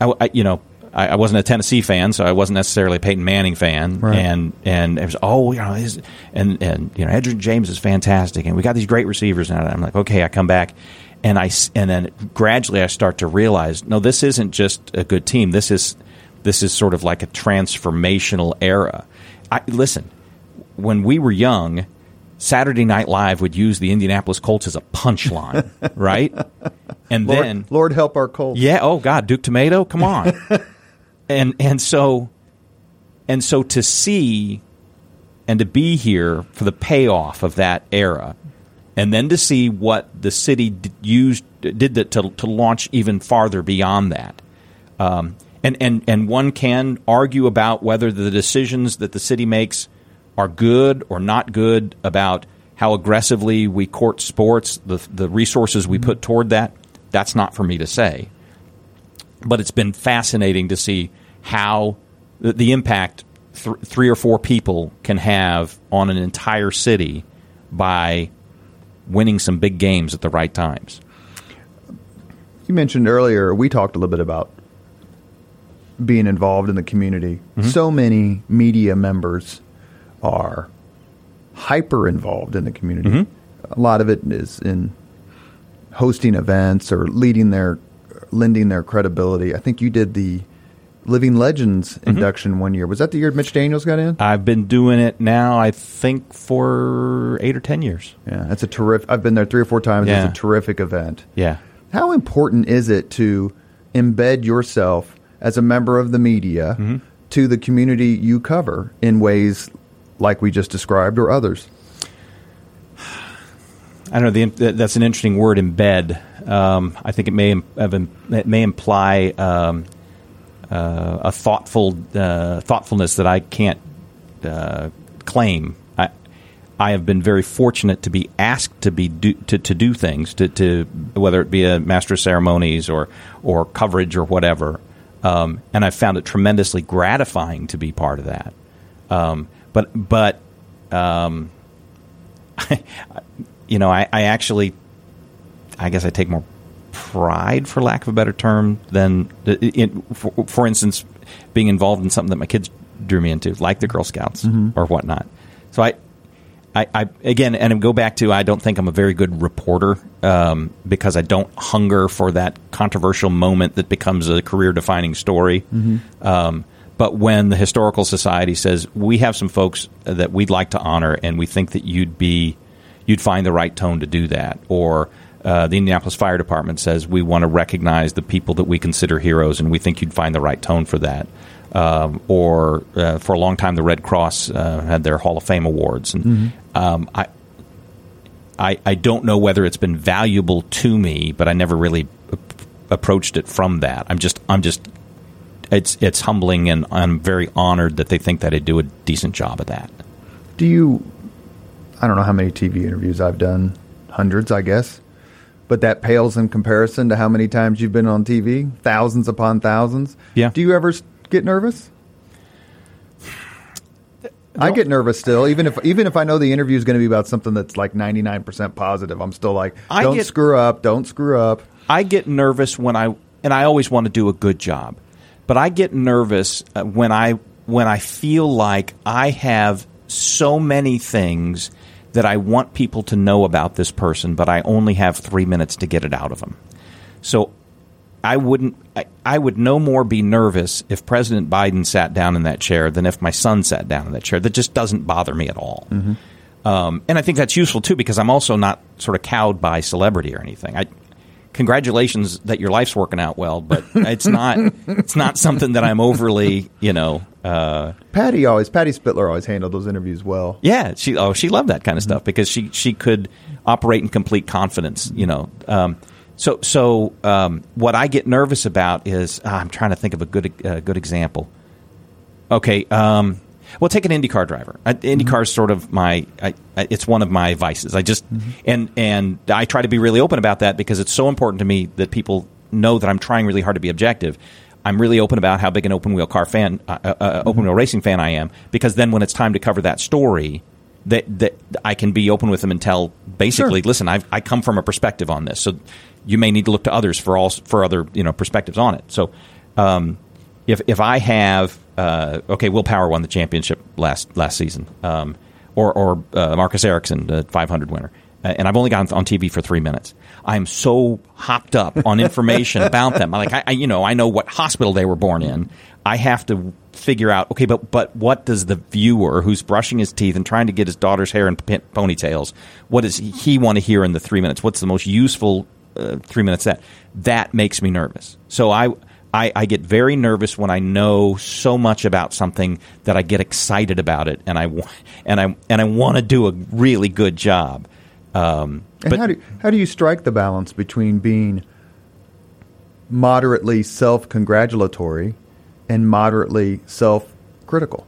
I, I- you know, I, I wasn't a Tennessee fan, so I wasn't necessarily a Peyton Manning fan. Right. And and it was oh, you know, his, and and you know, Edgerrin James is fantastic, and we got these great receivers. And I'm like, okay, I come back, and I s- and then gradually I start to realize, no, this isn't just a good team. This is this is sort of like a transformational era. I, listen, when we were young. Saturday Night Live would use the Indianapolis Colts as a punchline, right? And Lord, then Lord help our Colts. yeah. Oh God, Duke Tomato. Come on. and and so and so to see and to be here for the payoff of that era, and then to see what the city d- used did that to to launch even farther beyond that. Um, and, and, and one can argue about whether the decisions that the city makes are good or not good about how aggressively we court sports, the, the resources we put toward that. That's not for me to say. But it's been fascinating to see how the, the impact th- three or four people can have on an entire city by winning some big games at the right times. You mentioned earlier, we talked a little bit about being involved in the community. Mm-hmm. So many media members are hyper involved in the community. Mm-hmm. A lot of it is in hosting events or leading their lending their credibility. I think you did the Living Legends induction one year. Was that the year Mitch Daniels got in? I've been doing it now, I think, for eight or ten years. Yeah, that's a terrific. I've been there three or four times. Yeah. It's a terrific event. Yeah. How important is it to embed yourself as a member of the media Mm-hmm. to the community you cover in ways like we just described or others? I don't know. The, that's an interesting word, embed. Um, I think it may it may imply um, uh, a thoughtful uh, thoughtfulness that I can't uh, claim. I, I have been very fortunate to be asked to be do, to, to do things, to, to whether it be a master of ceremonies or or coverage or whatever, um, and I found it tremendously gratifying to be part of that. Um, but but um, you know, I, I actually, I guess I take more pride, for lack of a better term, than, in, for, for instance, being involved in something that my kids drew me into, like the Girl Scouts or whatnot. So I, I, I again, and I go back to I don't think I'm a very good reporter um, because I don't hunger for that controversial moment that becomes a career-defining story. Um, but when the historical society says we have some folks that we'd like to honor, and we think that you'd be you'd find the right tone to do that, or uh, the Indianapolis Fire Department says we want to recognize the people that we consider heroes, and we think you'd find the right tone for that. Um, or uh, for a long time, the Red Cross uh, had their Hall of Fame awards, and um, I, I, I don't know whether it's been valuable to me, but I never really ap- approached it from that. I'm just I'm just it's it's humbling, and I'm very honored that they think that I do a decent job of that. Do you? I don't know how many TV interviews I've done, hundreds, I guess. But that pales in comparison to how many times you've been on TV, thousands upon thousands. Yeah. Do you ever get nervous? I get nervous still, even if even if I know the interview is going to be about something that's like ninety nine percent positive. I'm still like, don't get- screw up, don't screw up. I get nervous when I and I always want to do a good job, but I get nervous uh, when I when I feel like I have so many things that I want people to know about this person, but I only have three minutes to get it out of them. So I wouldn't. I, I, would no more be nervous if President Biden sat down in that chair than if my son sat down in that chair. That just doesn't bother me at all. Mm-hmm. Um, and I think that's useful too because I'm also not sort of cowed by celebrity or anything. I, congratulations that your life's working out well, but it's not it's not something that I'm overly, you know. Uh, Patty always Patty Spitler always handled those interviews well. Yeah, she oh she loved that kind of mm-hmm. stuff because she she could operate in complete confidence, you know. Um, so so um, what I get nervous about is uh, I'm trying to think of a good uh, good example. Okay, um, well, take an IndyCar driver. Uh, IndyCar mm-hmm. is sort of my, I, it's one of my vices. I just, mm-hmm. and and I try to be really open about that because it's so important to me that people know that I'm trying really hard to be objective. I'm really open about how big an open wheel car fan, uh, uh, mm-hmm. open wheel racing fan I am, because then when it's time to cover that story, that that I can be open with them and tell basically, sure. listen, I've, I come from a perspective on this, so you may need to look to others for all for other you know perspectives on it. So, um, if if I have uh, okay, Will Power won the championship last last season, um, or or uh, Marcus Ericsson, the 500 winner, and I've only gone on TV for three minutes. I'm so hopped up on information about them. Like I, I, you know, I know what hospital they were born in. I have to figure out okay, but but what does the viewer who's brushing his teeth and trying to get his daughter's hair in ponytails, what does he want to hear in the three minutes? What's the most useful uh, three minutes that that makes me nervous. So I I, I, get very nervous when I know so much about something that I get excited about it, and I and I and I want to do a really good job. Um, and but how do how do you strike the balance between being moderately self congratulatory and moderately self critical?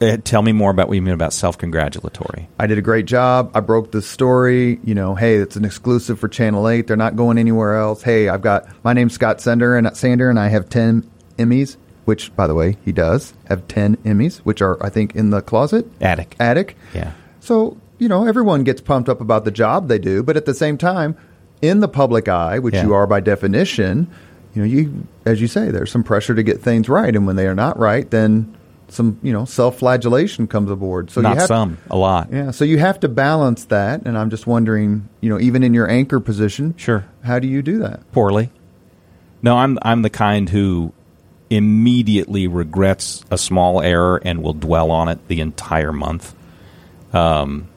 uh, tell me more about what you mean about self congratulatory. I did a great job. I broke the story. You know, hey, it's an exclusive for Channel Eight. They're not going anywhere else. Hey, I've got my name's Scott Sender and Sander, and I have ten Emmys. Which, by the way, he does have ten Emmys, which are I think in the closet attic. Attic. Yeah. So you know, everyone gets pumped up about the job they do, but at the same time, in the public eye, which yeah. you are by definition, you know, you as you say, there's some pressure to get things right, and when they are not right, then some you know self-flagellation comes aboard. So not some, a lot. Yeah. So you have to balance that, and I'm just wondering, you know, even in your anchor position, sure, how do you do that? Poorly. No, I'm I'm the kind who immediately regrets a small error and will dwell on it the entire month. Um,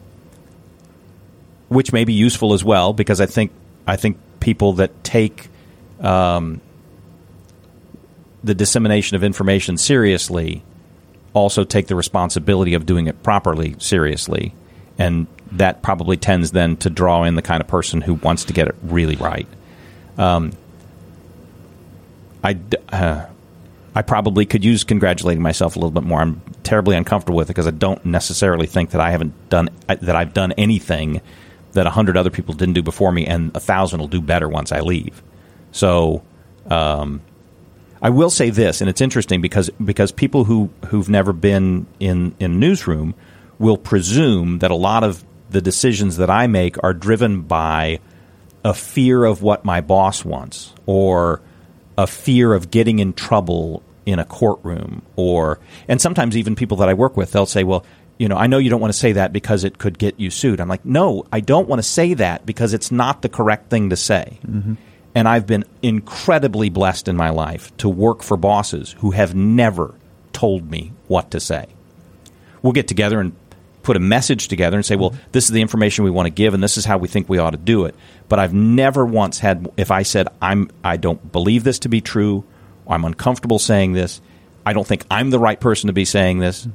which may be useful as well because I think I think people that take um, the dissemination of information seriously also take the responsibility of doing it properly seriously. And that probably tends then to draw in the kind of person who wants to get it really right. Um, I, uh, I probably could use congratulating myself a little bit more. I'm terribly uncomfortable with it because I don't necessarily think that I haven't done that I've done anything that a hundred other people didn't do before me, and a thousand will do better once I leave. So, um, I will say this, and it's interesting because because people who who've never been in in newsroom will presume that a lot of the decisions that I make are driven by a fear of what my boss wants or a fear of getting in trouble in a courtroom or and sometimes even people that I work with they'll say well you know I know you don't want to say that because it could get you sued I'm like no I don't want to say that because it's not the correct thing to say mm-hmm. And I've been incredibly blessed in my life to work for bosses who have never told me what to say. We'll get together and put a message together and say, well, this is the information we want to give and this is how we think we ought to do it. But I've never once had if I said I'm I don't believe this to be true, or I'm uncomfortable saying this, I don't think I'm the right person to be saying this.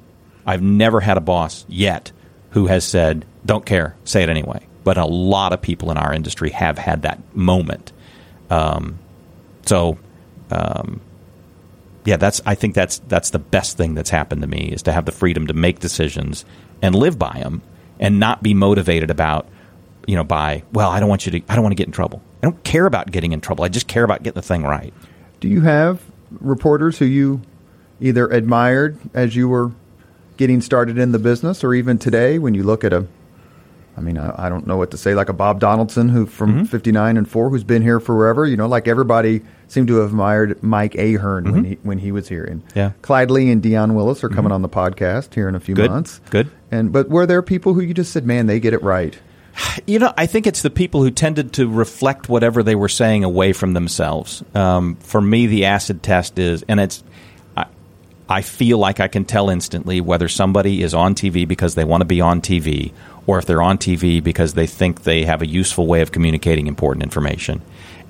I've never had a boss yet who has said, "Don't care, say it anyway." But a lot of people in our industry have had that moment um, so, um, yeah, that's I think that's that's the best thing that's happened to me is to have the freedom to make decisions and live by them and not be motivated about you know by well I don't want you to I don't want to get in trouble. I don't care about getting in trouble. I just care about getting the thing right. Do you have reporters who you either admired as you were getting started in the business or even today when you look at a I mean, I, I don't know what to say. Like a Bob Donaldson, who from Mm-hmm. '59 and four, who's been here forever. You know, like everybody seemed to have admired Mike Ahern when he when he was here. And Mm-hmm. Yeah. Mm-hmm. Clyde Lee and Dion Willis are coming on the podcast here in a few Good. months. Good. And but were there people who you just said, man, they get it right? You know, I think it's the people who tended to reflect whatever they were saying away from themselves. Um, for me, the acid test is, and it's, I feel like I can tell instantly whether somebody is on TV because they want to be on TV, or if they're on TV because they think they have a useful way of communicating important information.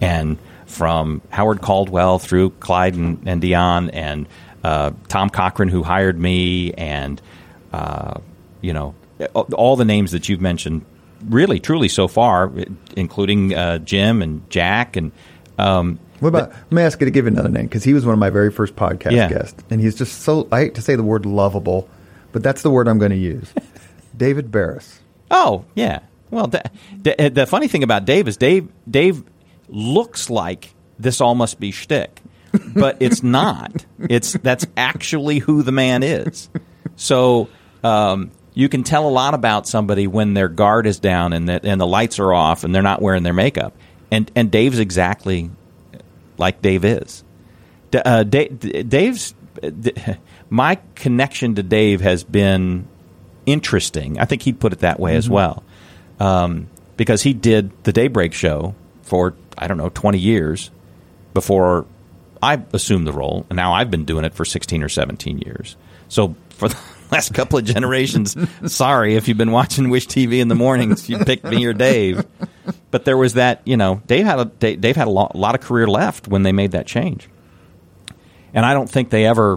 And from Howard Caldwell through Clyde and, and Dion and uh, Tom Cochrun, who hired me, and uh, you know all the names that you've mentioned, really truly so far, including uh, Jim and Jack and. Um, What about? let me ask you to give another name because he was one of my very first podcast Yeah. guests, and he's just so. I hate to say the word lovable, but that's the word I'm going to use. David Barras. Oh yeah. Well, the, the, the funny thing about Dave is Dave Dave looks like this all must be shtick, but it's not. It's that's actually who the man is. So um, you can tell a lot about somebody when their guard is down and that and the lights are off and they're not wearing their makeup. And and Dave's exactly like Dave is. D- uh, D- Dave's d- my connection to Dave has been interesting. I think he'd put it that way as well, um, because he did the Daybreak show for I don't know twenty years before I assumed the role, and now I've been doing it for sixteen or seventeen years. So for the last couple of generations, sorry if you've been watching Wish TV in the mornings, you picked me or Dave. But there was that, you know, Dave had a Dave had a lot, lot of career left when they made that change, and I don't think they ever,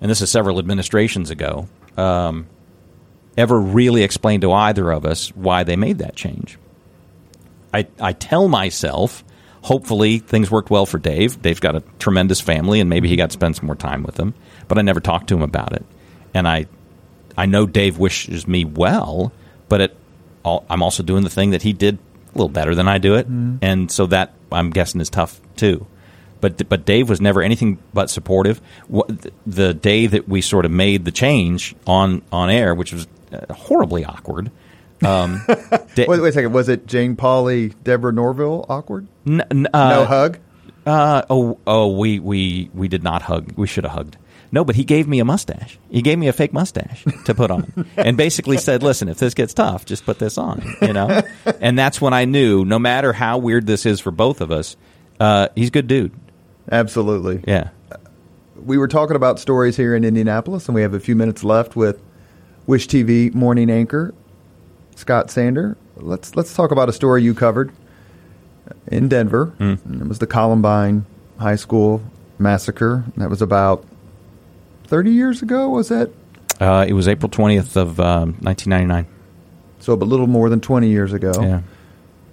and this is several administrations ago, um, ever really explained to either of us why they made that change. I, I tell myself, hopefully things worked well for Dave. Dave's got a tremendous family, and maybe he got to spend some more time with them. But I never talked to him about it, and I I know Dave wishes me well, but it, I'm also doing the thing that he did a little better than I do it, and so that I'm guessing is tough too. But but Dave was never anything but supportive. The day that we sort of made the change on on air, which was uh, horribly awkward. Um, Da- Wait, wait a second. Was it Jane Pauley, Deborah Norville? Awkward? n- n- uh, no hug. Uh, oh, oh, we, we, we did not hug. We should have hugged. No, but he gave me a mustache. He gave me a fake mustache to put on, and basically said, "Listen, if this gets tough, just put this on." You know, and that's when I knew, no matter how weird this is for both of us, uh, he's a good dude. Absolutely. Yeah. We were talking about stories here in Indianapolis, and we have a few minutes left with Wish TV morning anchor Scott Sander. Let's let's talk about a story you covered in Denver. And It was the Columbine High School massacre. That was about thirty years ago. Was that Uh, it was April twentieth of um, nineteen ninety nine. so? A little more than twenty years ago. Yeah,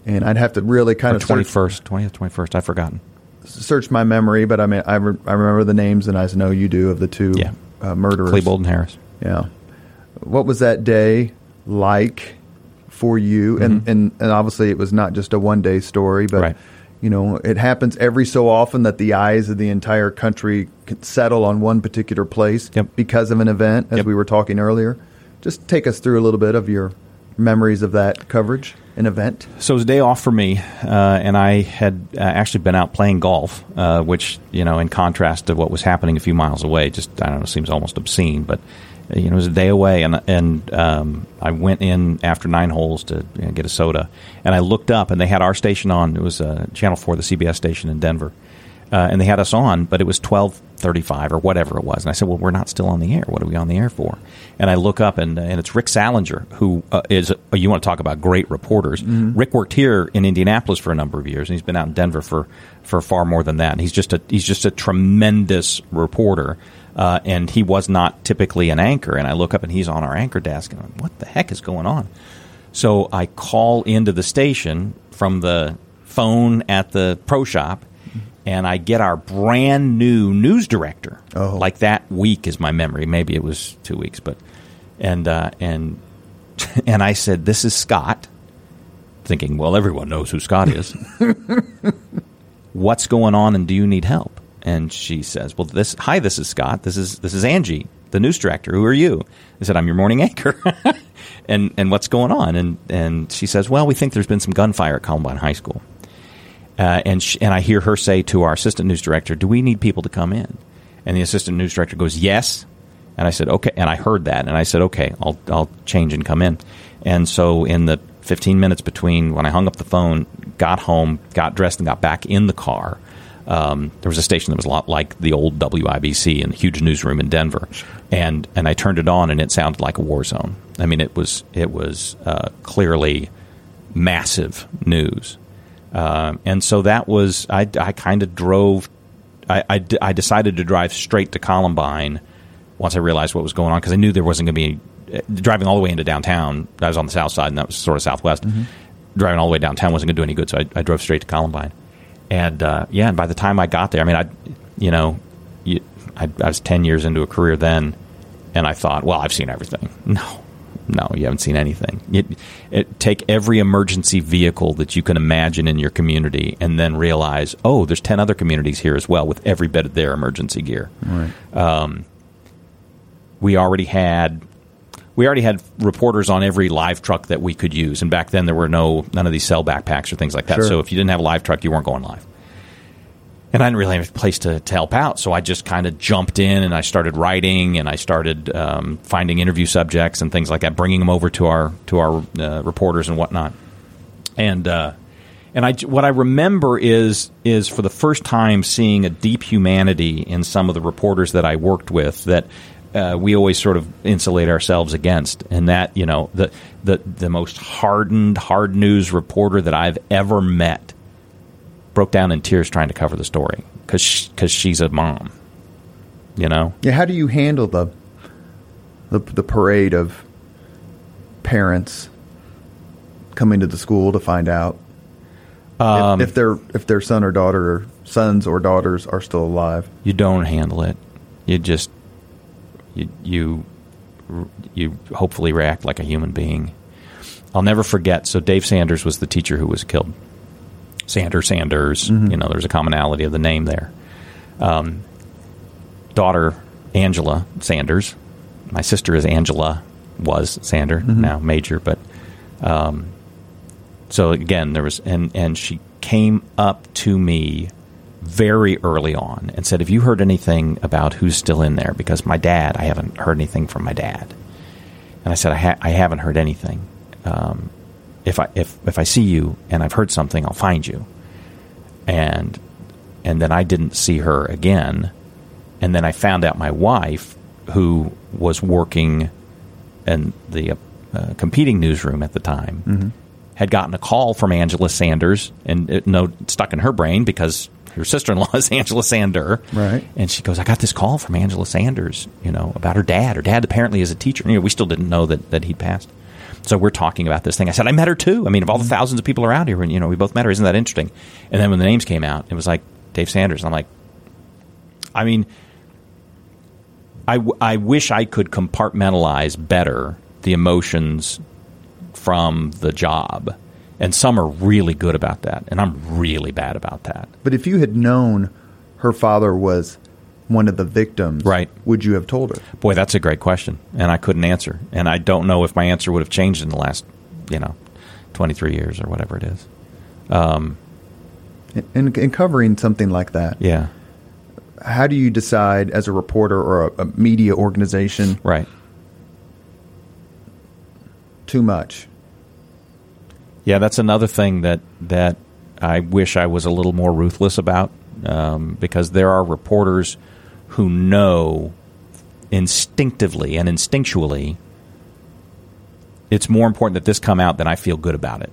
And I'd have to really kind or of twenty search, first, twentieth, twenty first. I've forgotten. search my memory, but I mean I, re- I remember the names, and I know you do of the two Yeah. uh, murderers. Klebold and Harris. Yeah. What was that day like for you? And, and and obviously it was not just a one day story, but Mm-hmm. Right. You know it happens every so often that the eyes of the entire country can settle on one particular place Yep. because of an event, as Yep. we were talking earlier. Just take us through a little bit of your memories of that coverage, an event. So it was a day off for me, uh, and I had uh, actually been out playing golf, uh, which you know, in contrast to what was happening a few miles away, just I don't know, seems almost obscene. But you know, it was a day away, and and um, I went in after nine holes to you know, get a soda, and I looked up, and they had our station on. It was uh, Channel Four, the CBS station in Denver. Uh, and they had us on, but it was twelve thirty-five or whatever it was. And I said, "Well, we're not still on the air. What are we on the air for?" And I look up, and and it's Rick Sallinger, who uh, is uh, you want to talk about great reporters. Rick worked here in Indianapolis for a number of years, and he's been out in Denver for for far more than that. And he's just a he's just a tremendous reporter. Uh, and he was not typically an anchor. And I look up, and he's on our anchor desk, and I'm, what the heck is going on? So I call into the station from the phone at the pro shop, and I get our brand new news director. Oh. Like that week is my memory. Maybe it was two weeks, but and uh, and and I said, "This is Scott." Thinking, well, everyone knows who Scott is. What's going on, and do you need help? And she says, "Well, this hi, this is Scott. This is this is Angie, the news director. Who are you?" I said, "I'm your morning anchor." and and what's going on? And and she says, well, we think there's been some gunfire at Columbine High School. Uh, and sh- and I hear her say to our assistant news director, "Do we need people to come in?" And the assistant news director goes, "Yes." And I said, "Okay." And I heard that, and I said, "Okay, I'll I'll change and come in." And so in the 15 minutes between when I hung up the phone, got home, got dressed, and got back in the car, um, there was a station that was a lot like the old WIBC in the huge newsroom in Denver, and and I turned it on, and it sounded like a war zone. I mean, it was it was uh, clearly massive news, uh, and so that was I, I kind of drove. I, I, I decided to drive straight to Columbine once I realized what was going on because I knew there wasn't going to be uh, driving all the way into downtown. I was on the south side, and that was sort of southwest. Mm-hmm. Driving all the way downtown wasn't going to do any good, so I, I drove straight to Columbine and uh, yeah, and by the time I got there, I mean, I, you know, you, I, I, was ten years into a career then, and I thought, well, I've seen everything. No, no, you haven't seen anything. It, it, take every emergency vehicle that you can imagine in your community, and then realize, oh, there's ten other communities here as well with every bit of their emergency gear. Right. Um, we already had we already had reporters on every live truck that we could use. And back then, there were no none of these cell backpacks or things like that. Sure. So if you didn't have a live truck, you weren't going live. And I didn't really have a place to, to help out, so I just kind of jumped in and I started writing and I started um, finding interview subjects and things like that, bringing them over to our to our uh, reporters and whatnot. And uh, and I what I remember is is for the first time seeing a deep humanity in some of the reporters that I worked with that uh, we always sort of insulate ourselves against, and that you know the the the most hardened hard news reporter that I've ever met broke down in tears trying to cover the story because she, she's a mom, you know. Yeah, how do you handle the the, the parade of parents coming to the school to find out um, if, if their if their son or daughter or sons or daughters are still alive? You don't handle it. You just you, you you hopefully react like a human being. I'll never forget. So Dave Sanders was the teacher who was killed. Sanders, Sanders. Mm-hmm. You know, there's a commonality of the name there. Um, daughter Angela Sanders. My sister is Angela. Was Sander mm-hmm. now Major, but um, so again there was and and she came up to me very early on and said, Have you heard anything about who's still in there? Because my dad, I haven't heard anything from my dad. And I said, I, ha- I haven't heard anything. Um, if, I, if, if I see you and I've heard something, I'll find you. And, and then I didn't see her again. And then I found out my wife, who was working in the uh, competing newsroom at the time, mm-hmm. had gotten a call from Angela Sanders and it no, stuck in her brain because her sister-in-law is Angela Sander, right? And she goes, "I got this call from Angela Sanders, you know, about her dad. Her dad apparently is a teacher. You know, we still didn't know that that he'd passed. So we're talking about this thing. I said, I met her too. I mean, of all the mm-hmm. thousands of people around here, and you know, we both met her. Isn't that interesting? And then when the names came out, it was like Dave Sanders. And I'm like, I mean, I, w- I wish I could compartmentalize better the emotions from the job and some are really good about that, and I'm really bad about that. But if you had known her father was one of the victims, right? Would you have told her? Boy, that's a great question, and I couldn't answer, and I don't know if my answer would have changed in the last, you know, 23 years or whatever it is. Um, in, in covering something like that, yeah. How do you decide as a reporter or a, a media organization, right? Too much yeah, that's another thing that that I wish I was a little more ruthless about, um, because there are reporters who know instinctively and instinctually it's more important that this come out than I feel good about it.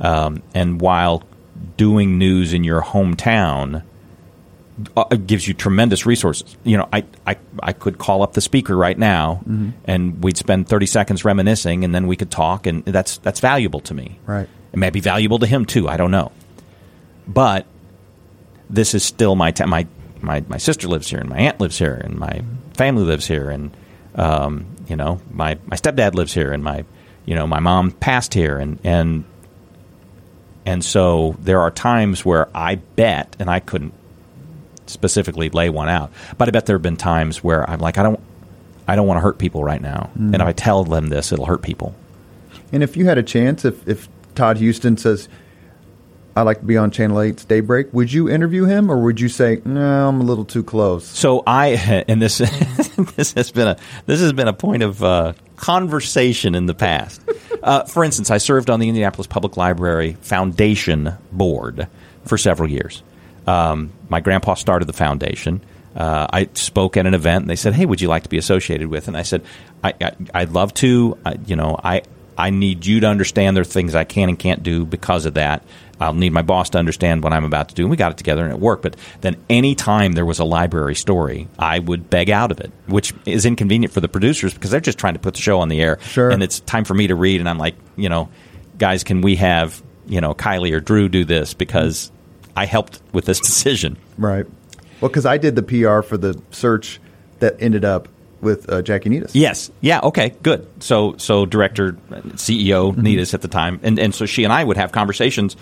Um, and while doing news in your hometown gives you tremendous resources. You know, I, I, I could call up the speaker right now, mm-hmm. and we'd spend thirty seconds reminiscing, and then we could talk, and that's that's valuable to me. Right. It may be valuable to him too. I don't know, but this is still my my my my sister lives here, and my aunt lives here, and my family lives here, and um, you know, my my stepdad lives here, and my you know my mom passed here, and and and so there are times where I bet, and I couldn't specifically lay one out. But I bet there have been times where I'm like, I don't, I don't want to hurt people right now. And if I tell them this, it'll hurt people. And if you had a chance, if, if Todd Huston says, I'd like to be on Channel 8's Daybreak, would you interview him or would you say, no, I'm a little too close? So I and this this has been a this has been a point of uh, conversation in the past. Uh, for instance, I served on the Indianapolis Public Library Foundation board for several years. Um, my grandpa started the foundation. Uh, I spoke at an event, and they said, "Hey, would you like to be associated with?" And I said, I, I, "I'd love to. I, you know, I I need you to understand there are things I can and can't do because of that. I'll need my boss to understand what I'm about to do. And we got it together and it worked. But then any time there was a library story, I would beg out of it, which is inconvenient for the producers because they're just trying to put the show on the air. Sure. And it's time for me to read. And I'm like, you know, guys, can we have, you know, Kylie or Drew do this because I helped with this decision. Right. Well, because I did the PR for the search that ended up with uh, Jackie Nytes. Yes. Yeah. Okay. Good. So, so director, CEO Mm-hmm. Nytes at the time, and and so she and I would have conversations,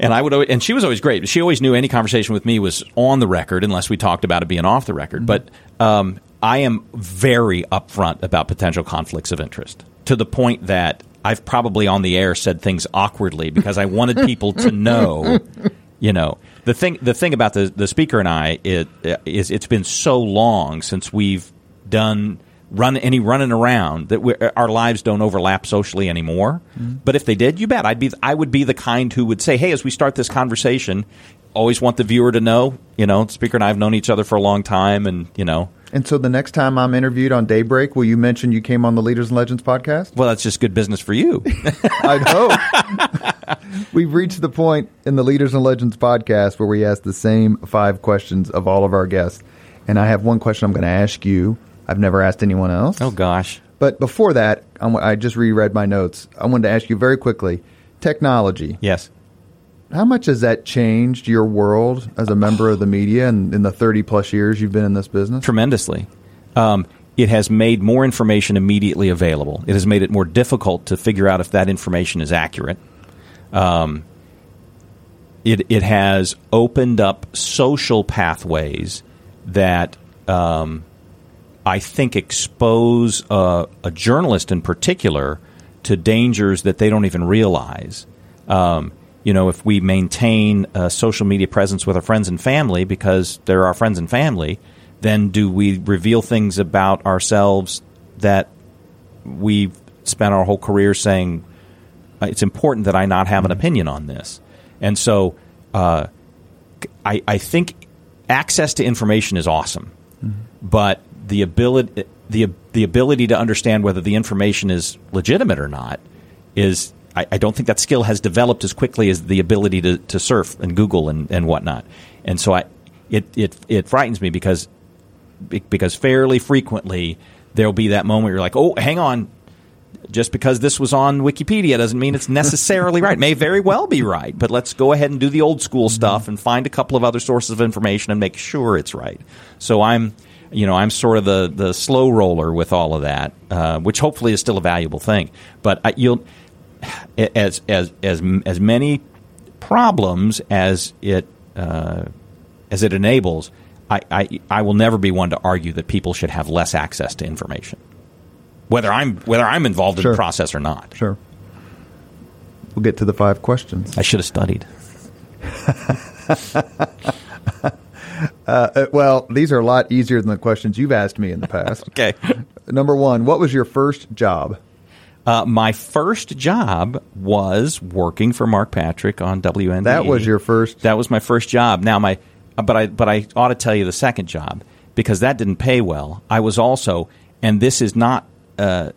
and I would, always, and she was always great. She always knew any conversation with me was on the record, unless we talked about it being off the record. But um, I am very upfront about potential conflicts of interest to the point that I've probably on the air said things awkwardly because I wanted people to know you know the thing the thing about the the speaker and I it is it's been so long since we've done run any running around that our lives don't overlap socially anymore. Mm-hmm. But if they did you bet. I'd be I would be the kind who would say hey as we start this conversation always want the viewer to know you know speaker and I have known each other for a long time and you know And so the next time I'm interviewed on Daybreak, will you mention you came on the Leaders and Legends podcast? well that's just good business for you I hope. We've reached the point in the Leaders and Legends podcast where we ask the same five questions of all of our guests. And I have one question I'm going to ask you. I've never asked anyone else. oh gosh But before that, I just reread my notes. I wanted to ask you very quickly technology. yes How much has that changed your world as a member of the media and in the 30 plus years you've been in this business? tremendously. Um, it has made more information immediately available. It has made it more difficult to figure out if that information is accurate. Um, it it has opened up social pathways that um, I think expose uh, a journalist in particular to dangers that they don't even realize. Um, you know, if we maintain a social media presence with our friends and family because they're our friends and family, then do we reveal things about ourselves that we've spent our whole career saying uh, it's important that I not have an opinion on this? And so uh, I, I think access to information is awesome, but the ability the the ability to understand whether the information is legitimate or not is I, I don't think that skill has developed as quickly as the ability to, to surf and Google and, and whatnot. And so I it, it it frightens me because because fairly frequently there'll be that moment where you're like, oh, hang on, just because this was on Wikipedia doesn't mean it's necessarily right. It may very well be right, but let's go ahead and do the old school stuff and find a couple of other sources of information and make sure it's right. So I'm, you know, I'm sort of the the slow roller with all of that, uh, which hopefully is still a valuable thing. But I, you'll as as as as many problems as it uh, as it enables. I, I, I will never be one to argue that people should have less access to information whether I'm whether I'm involved in the process or not. Sure. We'll get to the five questions. I should have studied. Uh, well, these are a lot easier than the questions you've asked me in the past. Okay. Number one, what was your first job? Uh, my first job was working for Mark Patrick on WNBA. That was your first. That was my first job. Now my, but I but I ought to tell you the second job because that didn't pay well. I was also, and this is not uh,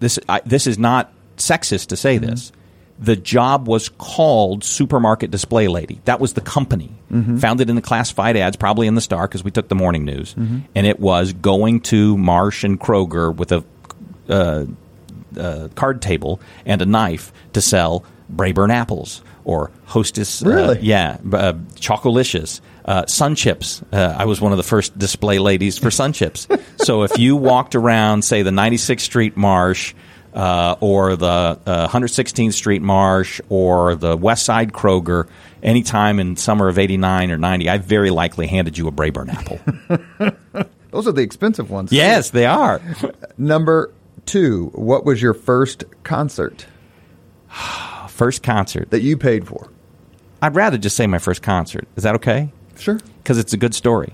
this I, this is not sexist to say this. The job was called Supermarket Display Lady. That was the company, founded in the classified ads, probably in the Star because we took the morning news, and it was going to Marsh and Kroger with a uh, uh, card table and a knife to sell Braeburn apples or Hostess. uh, Really? yeah, uh, Chocolicious. Uh, Sun Chips. Uh, I was one of the first display ladies for Sun Chips. so if you walked around, say, the 96th Street Marsh uh, or the uh, 116th Street Marsh or the West Side Kroger, anytime in summer of 89 or 90, I very likely handed you a Braeburn apple. Those are the expensive ones. Yes, they are. Number two, what was your first concert First concert. that you paid for? I'd rather just say my first concert. Is that okay? Sure. Because it's a good story.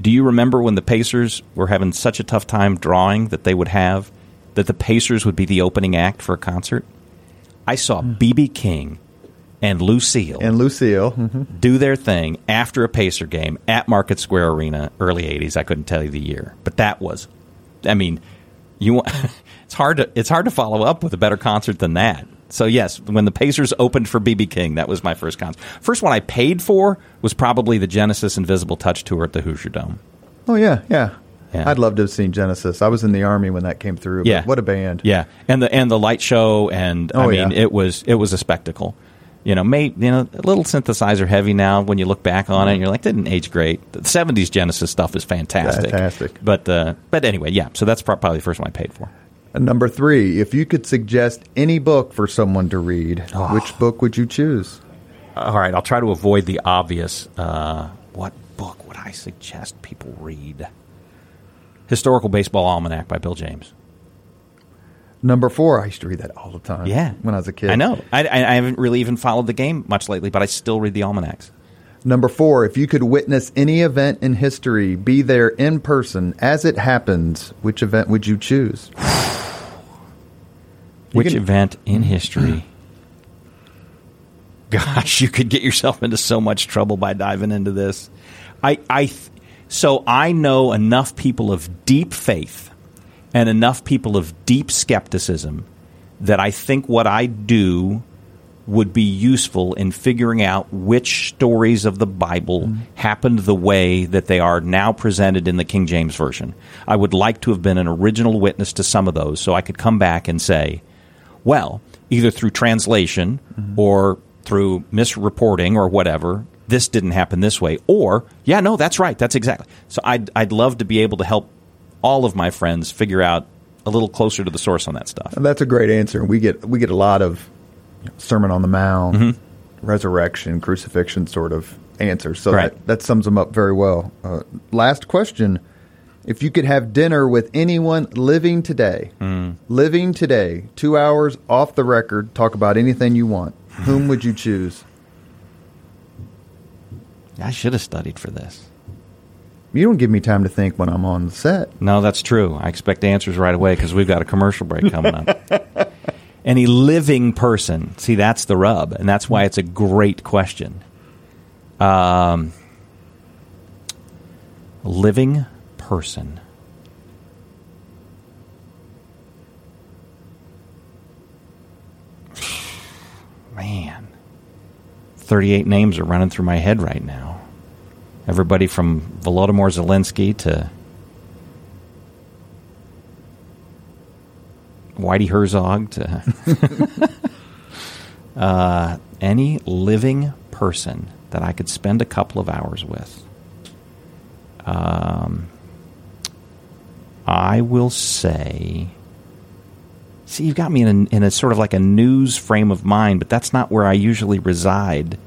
Do you remember when the Pacers were having such a tough time drawing that they would have that the Pacers would be the opening act for a concert? I saw BB King and Lucille And Lucille. mhm. do their thing after a Pacer game at Market Square Arena, early '80s. I couldn't tell you the year, but that was, I mean, you. want- It's hard to it's hard to follow up with a better concert than that. So yes, when the Pacers opened for BB King, that was my first concert. First one I paid for was probably the Genesis Invisible Touch tour at the Hoosier Dome. Oh yeah, yeah, Yeah. I'd love to have seen Genesis. I was in the army when that came through. Yeah, what a band. Yeah, and the and the light show, and I Oh, mean, yeah. it was it was a spectacle. You know, may you know a little synthesizer heavy now. When you look back on it, you're like, didn't age great. The '70s Genesis stuff is fantastic. Fantastic. But uh, but anyway, yeah. So that's probably the first one I paid for. And Number three, if you could suggest any book for someone to read, Oh. which book would you choose? All right, I'll try to avoid the obvious. Uh, what book would I suggest people read? Historical Baseball Almanac by Bill James. Number four, I used to read that all the time. Yeah, when I was a kid. I know. I, I, I haven't really even followed the game much lately, but I still read the almanacs. Number four, if you could witness any event in history, be there in person as it happens, which event would you choose? Which can- event in history? Gosh, you could get yourself into so much trouble by diving into this. I, I, so I know enough people of deep faith and enough people of deep skepticism that I think what I do would be useful in figuring out which stories of the Bible mm-hmm. happened the way that they are now presented in the King James Version. I would like to have been an original witness to some of those so I could come back and say, well, either through translation mm-hmm. or through misreporting or whatever, this didn't happen this way. Or, yeah, no, that's right. That's exactly. So I'd, I'd love to be able to help all of my friends figure out a little closer to the source on that stuff. That's a great answer. We get we get a lot of Sermon on the Mount, Mm-hmm. resurrection, crucifixion sort of answers. So Right. that, that sums them up very well. Uh, last question: If you could have dinner with anyone living today, Mm. living today, two hours off the record, talk about anything you want. Whom would you choose? I should have studied for this. You don't give me time to think when I'm on the set. No, that's true. I expect answers right away because we've got a commercial break coming up. Any living person, see, that's the rub, and that's why it's a great question. Um, living person. Man, 38 names are running through my head right now. Everybody from Volodymyr Zelensky to Whitey Herzog to uh, any living person that I could spend a couple of hours with. Um, I will say. See, you've got me in a, in a sort of like a news frame of mind, but that's not where I usually reside.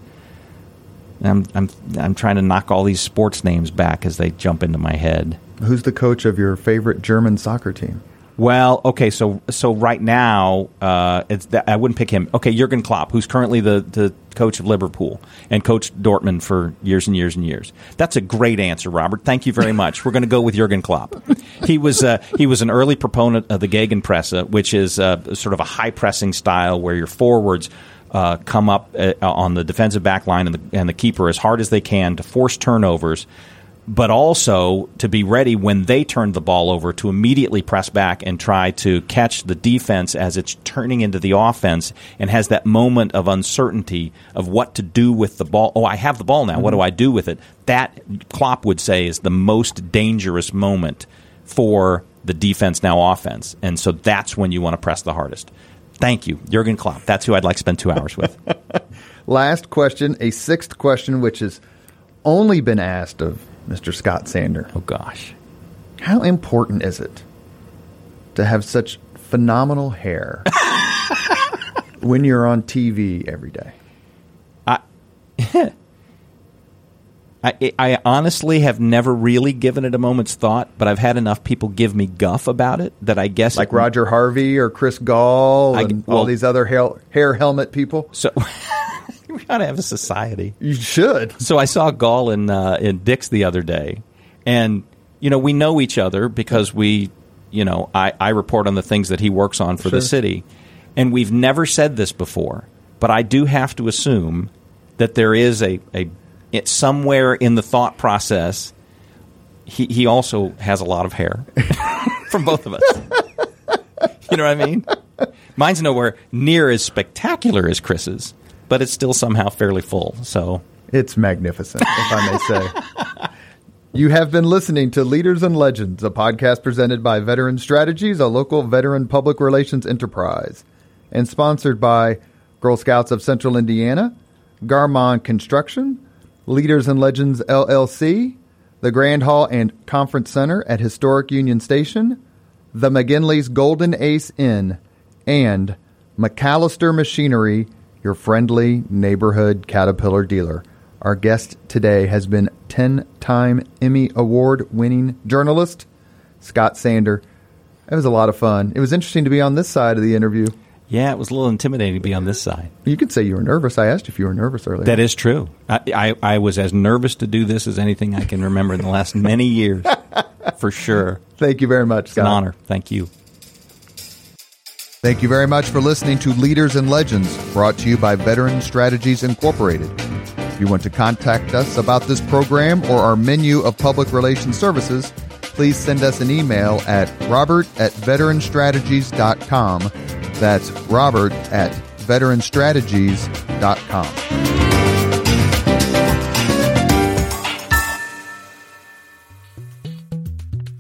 I'm, I'm, I'm trying to knock all these sports names back as they jump into my head. Who's the coach of your favorite German soccer team? Well, okay, so so right now, uh, it's I wouldn't pick him. Okay, Jurgen Klopp, who's currently the, the coach of Liverpool and coached Dortmund for years and years and years. That's a great answer, Robert. Thank you very much. We're going to go with Jurgen Klopp. He was uh, he was an early proponent of the Gegenpresse, which is uh, sort of a high pressing style where your forwards. Uh, come up uh, on the defensive back line and the, and the keeper as hard as they can to force turnovers, but also to be ready when they turn the ball over to immediately press back and try to catch the defense as it's turning into the offense and has that moment of uncertainty of what to do with the ball. Oh, I have the ball now. What do mm-hmm. I do with it? That Klopp would say is the most dangerous moment for the defense now offense. And so that's when you want to press the hardest. Thank you, Jurgen Klopp. That's who I'd like to spend two hours with. Last question, a sixth question, which has only been asked of Mr. Scott Sander. oh gosh. How important is it to have such phenomenal hair when you're on TV every day? I, I honestly have never really given it a moment's thought, but I've had enough people give me guff about it that I guess Like Roger Harvey or Chris Gahl I- and well- all these other hair, hair helmet people. So we gotta have a society. You should. So I saw Gahl in uh, in Dick's the other day, and you know we know each other because we, you know, I, I report on the things that he works on for the city, and we've never said this before, but I do have to assume that there is a a it, somewhere in the thought process. He he also has a lot of hair from both of us. you know what I mean? Mine's nowhere near as spectacular as Chris's, but it's still somehow fairly full. So It's magnificent, if I may say. You have been listening to Leaders and Legends, a podcast presented by Veteran Strategies, a local veteran public relations enterprise, and sponsored by Girl Scouts of Central Indiana, Garmong Construction, Leaders and Legends LLC, the Grand Hall and Conference Center at Historic Union Station, the McGinley's Golden Ace Inn, and MacAllister Machinery, your friendly neighborhood Caterpillar dealer. Our guest today has been 10 time Emmy Award winning journalist, Scott Sander. It was a lot of fun. It was interesting to be on this side of the interview. Yeah, it was a little intimidating to be on this side. You could say you were nervous. I asked if you were nervous earlier. That is true. I, I, I was as nervous to do this as anything I can remember in the last many years, for sure. Thank you very much, It's an honor. Thank you. Thank you very much for listening to Leaders and Legends, brought to you by Veteran Strategies Incorporated. If you want to contact us about this program or our menu of public relations services, please send us an email at robert at veteranstrategies.com. That's robert at veteranstrategies.com.